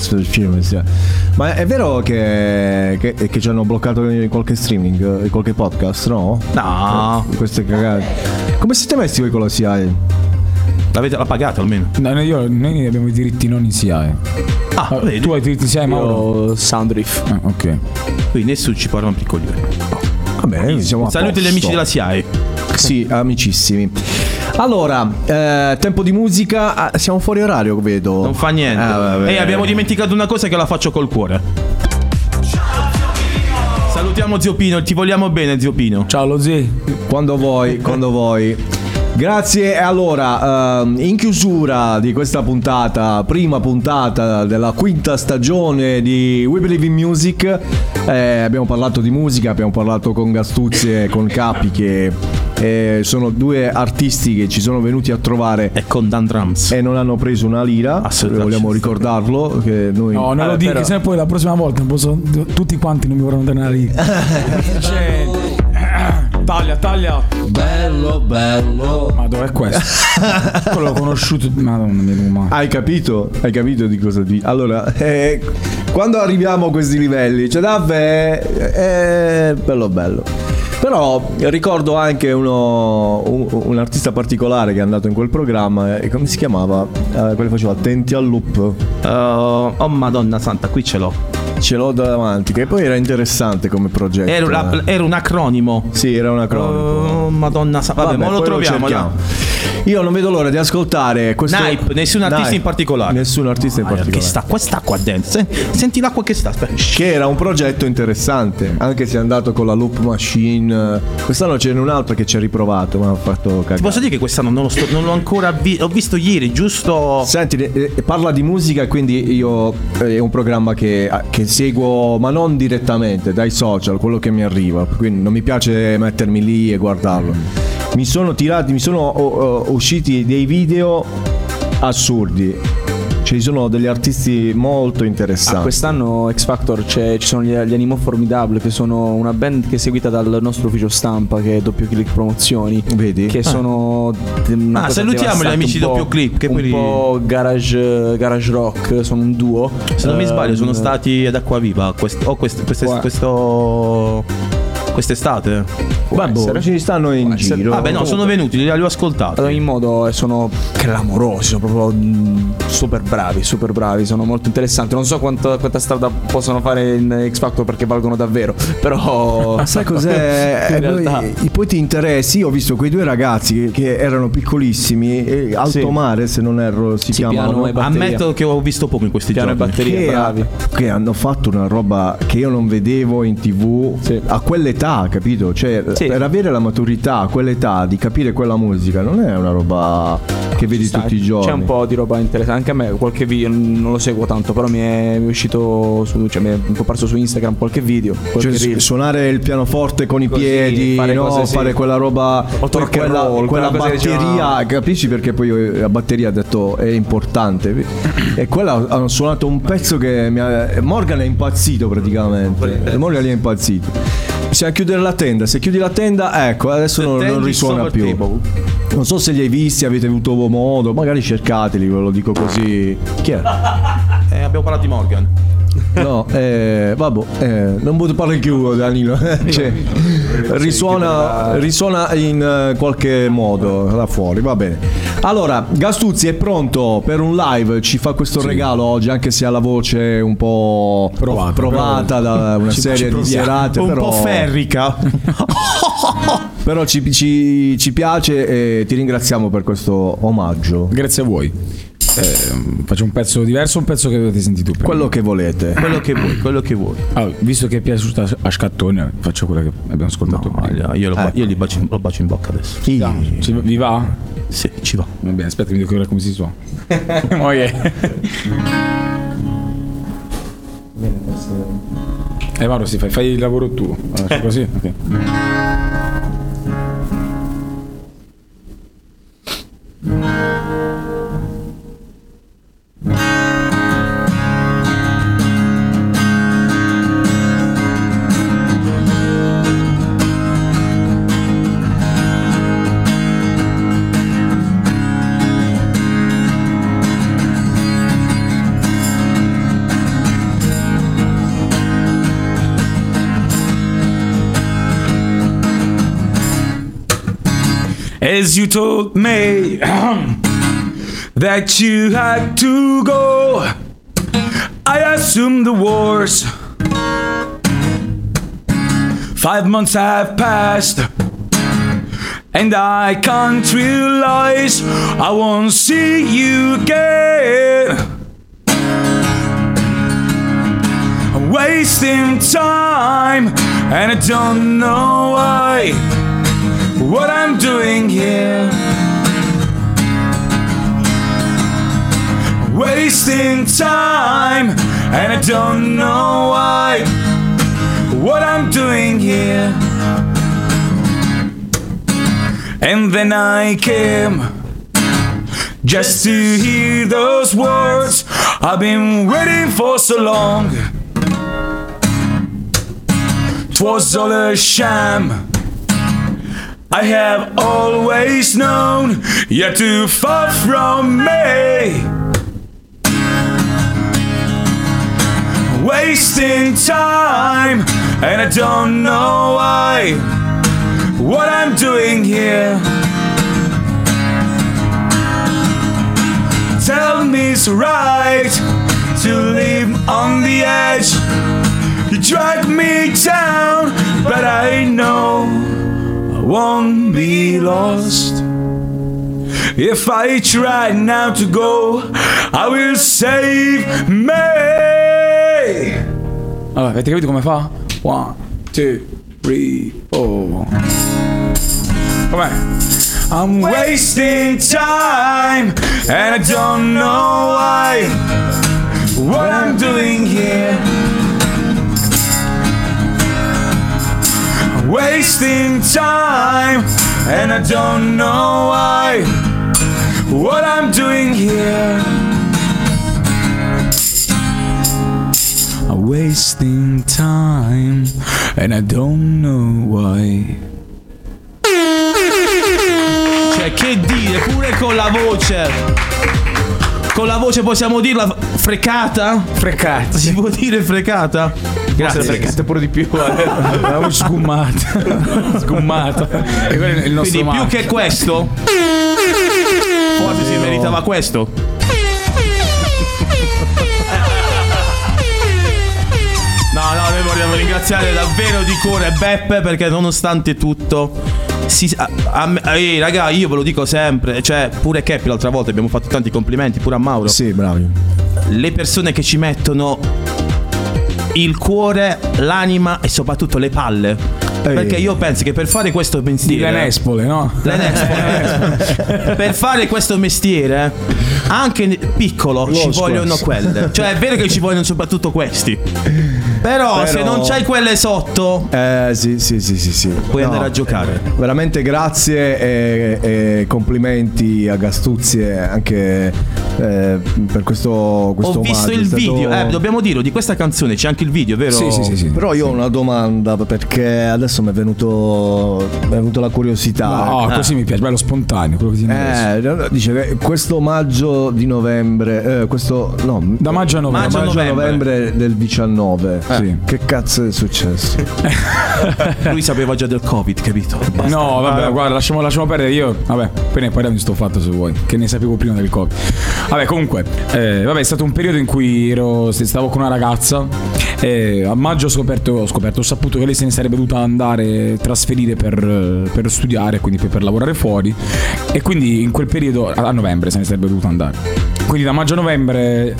Ma è vero che, che, che ci hanno bloccato in qualche streaming, in qualche podcast, no? No. Queste cagate. Come siete messi voi con la SIAE? L'avete l'ha pagato almeno? No, no, io, noi abbiamo i diritti non in SIAE. Ah, vedi. tu hai i diritti SIAE, Mauro? Io Soundriff. Ah, ok. Qui nessuno ci può rompere i coglioni. Vabbè, siamo a Saluti gli amici della SIAE. Sì, amicissimi. Allora, eh, tempo di musica. ah, siamo fuori orario, vedo. Non fa niente. Ah, vabbè. E abbiamo dimenticato una cosa che la faccio col cuore. Salutiamo Zio Pino, ti vogliamo bene Zio Pino. Ciao lo zio. Quando vuoi, quando vuoi. Grazie e allora ehm, in chiusura di questa puntata, prima puntata della quinta stagione di We Believe in Music, eh, abbiamo parlato di musica, abbiamo parlato con Gastuzzi e con Capi che eh, sono due artisti che ci sono venuti a trovare E con Dan Drums. e non hanno preso una lira, Assolutamente. vogliamo ricordarlo che noi No, non lo Eh, dico, però- sennò poi la prossima volta posso, tutti quanti non mi vorranno dare una riga. taglia, taglia. bello bello Ma dov'è questo? Quello l'ho conosciuto. Madonna mia, ma. Hai capito? Hai capito di cosa di? Allora, eh, quando arriviamo a questi livelli, cioè davvero è bello bello. Però ricordo anche uno, un, un artista particolare che è andato in quel programma e come si chiamava? Eh, quello faceva Attenti al loop. Uh, oh madonna santa, qui ce l'ho. Ce l'ho davanti, che poi era interessante come progetto. Era, la- eh. era un acronimo. Sì, era un acronimo. Oh, madonna santa. Vabbè, ma lo troviamo. dai. Io non vedo l'ora di ascoltare questo. Nipe, nessun artista Nipe. in particolare. Nessun artista in Ah, particolare. Che sta, qua sta qua dentro. Sen- Senti l'acqua che sta. Aspetta. Che era un progetto interessante, anche se è andato con la loop machine. Quest'anno ce n'è un altro che ci ha riprovato, ma ha fatto Ti cagare. posso dire che quest'anno non, lo sto- non l'ho ancora visto. Ho visto ieri, giusto. Senti, eh, eh, parla di musica quindi io eh, è un programma che, che seguo, ma non direttamente, dai social, quello che mi arriva. Quindi non mi piace mettermi lì e guardarlo. Mi sono tirati, mi sono oh, usciti dei video assurdi. Ci sono degli artisti molto Ah, interessanti. quest'anno X Factor c'è- ci sono gli, gli Animo Formidable che sono una band che è seguita dal nostro ufficio stampa che è Doppio Click Promozioni. Vedi? Che Ah. sono Ah, salutiamo gli amici un Doppio Click, che un poi li- po' garage, garage rock, sono un duo. Se non mi sbaglio, sono Ehm, stati ad Acquaviva quest- o quest- queste- Può- questo, quest'estate. Vabbè, essere. ci stanno in essere. giro. Vabbè, no, sono venuti, li, li ho ascoltati. Ad ogni modo eh, sono clamorosi, sono proprio mm, super bravi, super bravi, sono molto interessanti. Non so quanto- quanta strada possono fare in X Factor perché valgono davvero, però... Ma sai cos'è? Eh, realtà... poi, poi ti interessi. Io ho visto quei due ragazzi che, erano piccolissimi, Alto Sì. Mare, se non erro, si Sì, chiamano. piano. Ammetto che ho visto poco in questi Piano e giorni. batteria, che, bravi. che hanno fatto una roba che io non vedevo in tv a quell'età, capito? Cioè, Sì. per avere la maturità a quell'età di capire quella musica non è una roba che vedi tutti i giorni. C'è un po' di roba interessante. Anche a me qualche video, non lo seguo tanto, però mi è, uscito su, cioè mi è comparso su Instagram qualche video. Qualche Cioè, suonare il pianoforte con i Così, piedi, fare no? cose, sì. fare quella roba, quella, roll, quella quella batteria, capisci perché poi io- la batteria ha detto è importante. E quella hanno suonato un pezzo che mi ha- Morgan è impazzito praticamente. Morgan è impazzito. Bisogna chiudere la tenda, se chiudi la tenda, ecco, adesso non, non risuona più. Non so se li hai visti, avete avuto modo, magari cercateli, ve lo dico così. Chi è? Eh, abbiamo parlato di Morgan. No, eh, vabbè, eh, non posso parlare più Danilo. Cioè, risuona, risuona in eh, qualche modo là fuori, va bene. Allora, Gastuzzi è pronto per un live, ci fa questo regalo oggi, anche se ha la voce un po' Provata, provata da una Ci- serie ci di serate. Un però, po' ferrica. Però ci, ci- ci piace e ti ringraziamo per questo omaggio. Grazie a voi. Eh, faccio un pezzo diverso, un pezzo che avete sentito prima. Quello che volete. quello che vuoi, quello che vuoi. Allora, visto che è piaciuta a Scattone, faccio quella che abbiamo ascoltato prima. Io lo, ba- Ecco. io li bacio, lo bacio in bocca adesso. Chi? Ci- vi va? Sì, ci va. Va bene, aspetta, mi dico ora come si suona. Ok. Eh Mauro, si fai, fai il lavoro tuo. Allora, fai così? Ok. As you told me that you had to go, I assumed the worst. Five months have passed, and I can't realize I won't see you again. I'm wasting time, and I don't know why what I'm doing here. Wasting time, and I don't know why. What I'm doing here. And then I came just to hear those words I've been waiting for so long. Twas all a sham. I have always known you're too far from me. Wasting time, and I don't know why. What I'm doing here. Tell me it's right to live on the edge. You drag me down, but I know won't be lost. If I try now to go, I will save me. Allora, avete capito come fa? One, two, three, four. Com'è? On, I'm wasting time, and I don't know why. What I'm doing here. Wasting time, and I don't know why. what I'm doing here. I'm wasting time and I don't know why. Cioè, che dire, pure con la voce. Con la voce possiamo dirla frecata? Frecata. Si può dire frecata? Grazie. frecate pure di più. L'avevo sgummata. sgummata. E quello è il nostro Quindi più marchio. che questo, forse si meritava questo. No, no, noi vogliamo ringraziare davvero di cuore Beppe perché nonostante tutto si, a, a me- ehi, raga, io ve lo dico sempre, cioè pure Cappy l'altra volta abbiamo fatto tanti complimenti, pure a Mauro. Sì, bravi. Le persone che ci mettono il cuore, l'anima e soprattutto le palle. Perché io penso che per fare questo Di mestiere Lenespole, no? L'Enespole. per fare questo mestiere anche piccolo Lo ci vogliono quelle cioè è vero che ci vogliono soprattutto questi però, se Però- non c'hai quelle sotto Eh sì, sì, sì, sì, sì. puoi andare a giocare Veramente grazie e, e complimenti a Gastuzie anche eh, per questo, questo ho visto omaggio, è il stato- video eh, dobbiamo dirlo di questa canzone c'è anche il video vero? Sì, sì, sì, sì. Però io ho una domanda perché adesso mi è venuto, mi è venuta la curiosità. No, così mi piace, bello spontaneo, quello che ti Eh, no, no, dice che questo maggio di novembre, eh, questo no, Da maggio a novembre. maggio, Maggio a a novembre del 19. Sì. Che cazzo è successo? lui sapeva già del covid capito? Basta. No, vabbè, guarda, lasciamo, lasciamo perdere. Io, vabbè, poi ne parliamo di sto fatto se vuoi, che ne sapevo prima del Covid. Vabbè, comunque, eh, vabbè, è stato un periodo in cui ero, stavo con una ragazza. E a maggio ho scoperto, ho scoperto, ho saputo che lei se ne sarebbe dovuta andare, trasferire per, eh, per studiare, quindi per, per lavorare fuori. E quindi in quel periodo, a a novembre, se ne sarebbe dovuta andare. Quindi da maggio a novembre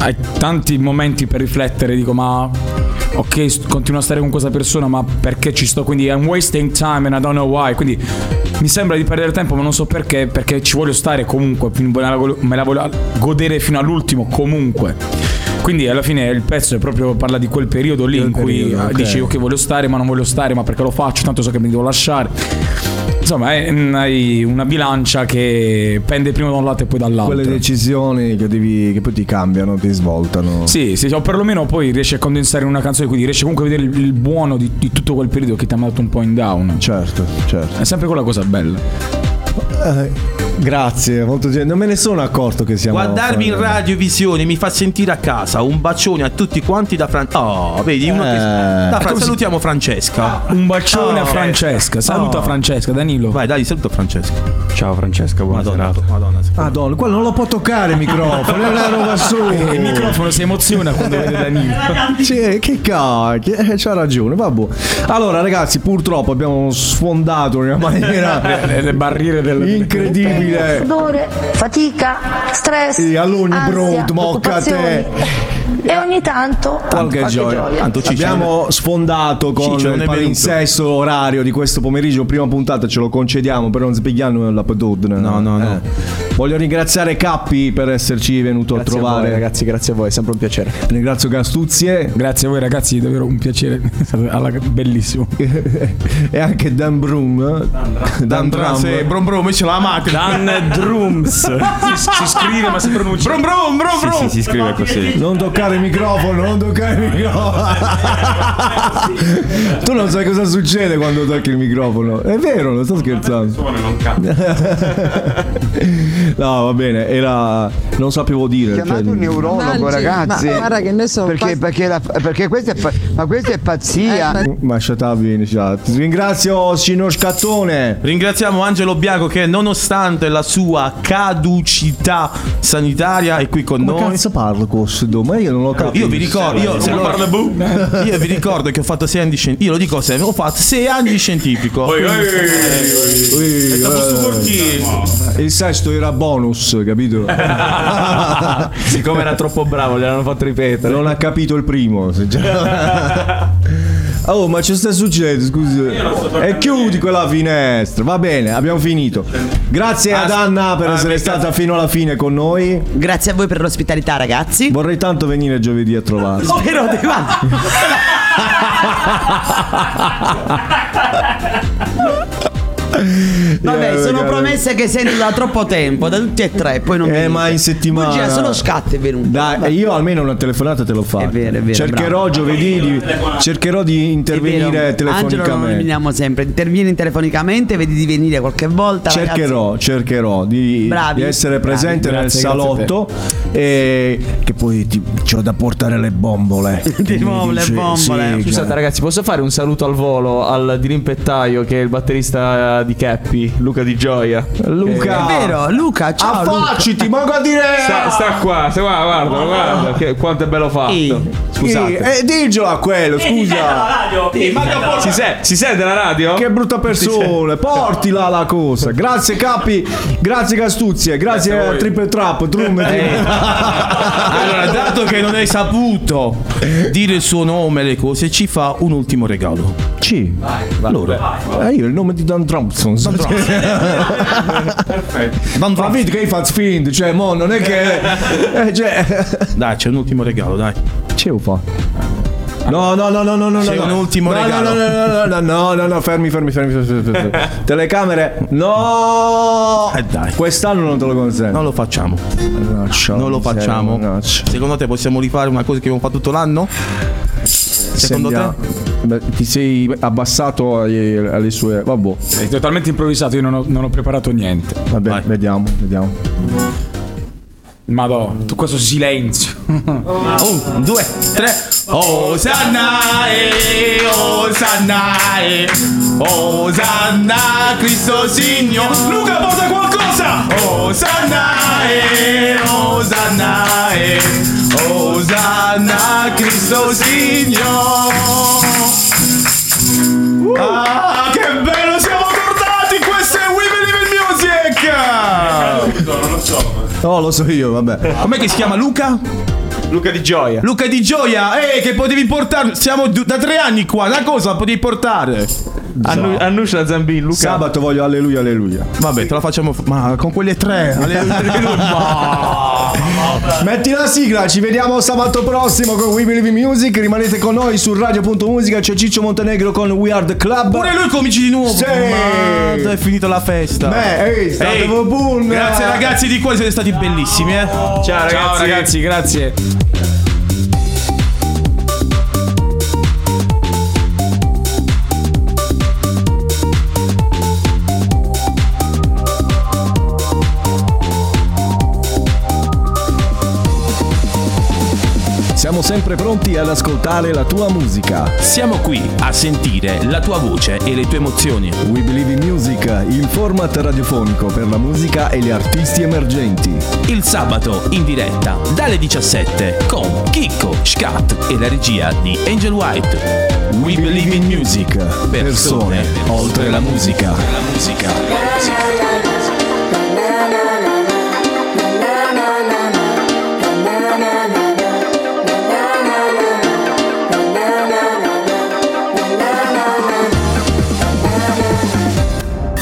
hai tanti momenti per riflettere, dico, ma ok, continuo a stare con questa persona, ma perché ci sto? Quindi I'm wasting time and I don't know why. Quindi mi sembra di perdere tempo, ma non so perché, perché ci voglio stare comunque, me la, voglio- me la voglio godere fino all'ultimo comunque. Quindi alla fine il pezzo è proprio parla di quel periodo lì Quel in cui periodo, ah, ok. dici ok voglio stare ma non voglio stare ma perché lo faccio tanto so che mi devo lasciare insomma mm, hai una bilancia che pende prima da un lato e poi dall'altro Quelle decisioni che, devi, che poi ti cambiano, ti svoltano. Sì, sì, o perlomeno poi riesci a condensare in una canzone, quindi riesci comunque a vedere il, il buono di, di tutto quel periodo che ti ha mandato un po' in down. Certo, certo. È sempre quella cosa bella. Eh, grazie, molto gen- Non me ne sono accorto che siamo. Guardarmi in fuori. radiovisione mi fa sentire a casa. Un bacione a tutti quanti da Francesca. Oh, vedi, uno che. Eh. Da Fra- salutiamo Francesca. Un bacione Oh, a Francesca. Saluta Oh. Francesca, Danilo. Vai, dai, saluto Francesca. Ciao Francesca, buona Madonna, serata. Madonna. Madonna, quello non lo può toccare il microfono, è una roba su. Il microfono si emoziona quando vede Danilo. Cioè, che cacchio, eh, c'ha ragione, vabbè. Allora, ragazzi, purtroppo abbiamo sfondato in una maniera Le, le barriere del. incredibile. Sudore, fatica, stress, Sì, allora, ansia, brutto, mocca a te. E ogni tanto Qualche gioia. Tanto Abbiamo sfondato con Ciccio non il palinsesto orario di questo pomeriggio. Prima puntata ce lo concediamo, però non spieghiamo la pedudine. No, no, no. Voglio ringraziare Cappi per esserci venuto Grazie a a trovare. voi, ragazzi, grazie a voi, è sempre un piacere. Ringrazio Gastuzie Grazie a voi ragazzi, davvero un piacere. È stato alla- bellissimo. e anche Dan Brum. Dan Brum. Sì, brum brum, ce la macchina. Dan Drums. si, si scrive ma si pronuncia. Brum brum, brum Sì, brum. sì, si scrive così. Non toccare il microfono, non toccare il microfono. tu non sai cosa succede quando tocchi il microfono. È vero, non sto scherzando. No, va bene, era. Non sapevo dire. Chiamate cioè- un neurologo, Mangi, ragazzi. ma guarda che noi siamo perché, perché, la- perché questa è, pa- ma questa è pazzia. Eh, Ma in chat. Ringrazio Signor Scattone. Ringraziamo Angelo Bianco che nonostante la sua caducità sanitaria è qui con Ma noi. cazzo parlo con questo? Ma io non l'ho capito. Io vi ricordo, io, Se lo parla boom. io vi ricordo che ho fatto 6 anni di scientifico. Io lo dico sempre, ho fatto 6 anni di scientifico. Corti. eh, Il sesto era bonus, capito? Siccome era troppo bravo, gliel'hanno fatto ripetere. Non ha capito il primo. se già- Oh, ma ci sta succedendo? Scusi. E chiudi quella finestra. Va bene, abbiamo finito. Grazie ad Anna per essere stata fino alla fine con noi. Grazie a voi per l'ospitalità, ragazzi. Vorrei tanto venire giovedì a trovarti. Spero di guarda. Vabbè, Eh, sono promesse che sento da troppo tempo, da tutti e tre, poi non Eh, ma dite. in settimana. Bugia, solo scatto è venuto. Dai, io almeno una telefonata te l'ho fatta. È vero, è vero, Cercherò bravo. giovedì di, cercherò di intervenire Angelo lo telefonicamente. nominiamo sempre. Intervieni telefonicamente, vedi di venire qualche volta. Cercherò, cercherò di, Bravi. di essere Bravi. presente nel Grazie, te. salotto e che poi ti, c'ho da portare le bombole. Di nuovo le bombole. sì, Scusate ragazzi, posso fare un saluto al volo al dirimpettaio che è il batterista di Cappy, Luca Di Gioia. Luca. È vero, Luca, ciao. Luca. Affacci, manco a dire. Sta, sta qua, sta qua, guarda, guarda, che, quanto è bello fatto. Ehi. Scusate. Eh, diglielo a quello, scusa. Si, se- si sente la radio? Che brutta persona, portila la cosa. Grazie Capi, grazie Castuzie, grazie, a Triple Trap, Drum. Allora, dato che non hai saputo dire il suo nome e le cose, ci fa un ultimo regalo. Sì. Allora, Eh, io il nome di Dan Thompson. Dan Ma vedi che hai fatto finto, cioè, mo non è che. eh, cioè. dai, c'è un ultimo regalo, dai. Ce lo fa. No, no, no, no, no, no. C'è no. un ultimo no, regalo. No, no, no, no, no, no, no, fermi, fermi, fermi, fermi, fermi, fermi. Telecamere, no. Eh, dai. Quest'anno non te lo consento. Non lo facciamo. Non lo facciamo. Secondo te possiamo rifare una cosa che abbiamo fatto tutto l'anno? Secondo Sembra- te? Beh, ti sei abbassato ai- alle sue. Vabbè, È totalmente improvvisato, io non ho, non ho preparato niente. vabbè, Vai. vediamo, vediamo. Madò, tu questo silenzio. Un, due, tre. Osanna, eh, Osanna, eh, Osanna, Cristo Signore. Luca, porta qualcosa. Osanna, eh, Osanna, eh, Osanna, Cristo Signore. Ah, che bello, siamo tornati. Questo è We Believe in Music. No, lo so io, vabbè. Com'è che si chiama Luca? Luca Di Gioia. Luca di Gioia, eh, che potevi portare. Siamo da tre anni qua, una cosa potevi portare. Annu- Annuscia Zambin, Luca. Sabato voglio alleluia, alleluia. Vabbè, te la facciamo. f- Ma con quelle tre. Alleluia, alleluia. Ma- Metti la sigla, ci vediamo sabato prossimo con We Believe in Music. Rimanete con noi su radio.musica. C'è Ciccio Montenegro con We Are the Club. Pure lui cominci di nuovo. Sì. Ma è finita la festa. Beh, ehi, state buon. Grazie ragazzi di cuore, siete stati bellissimi, eh. Ciao ragazzi. Ciao ragazzi, grazie. Sempre pronti ad ascoltare la tua musica. Siamo qui a sentire la tua voce e le tue emozioni. We Believe in Music, il format radiofonico per la musica e gli artisti emergenti. Il sabato in diretta dalle 17 con Chicco, Scat e la regia di Angel White. We believe in music. Persone oltre la musica. La musica.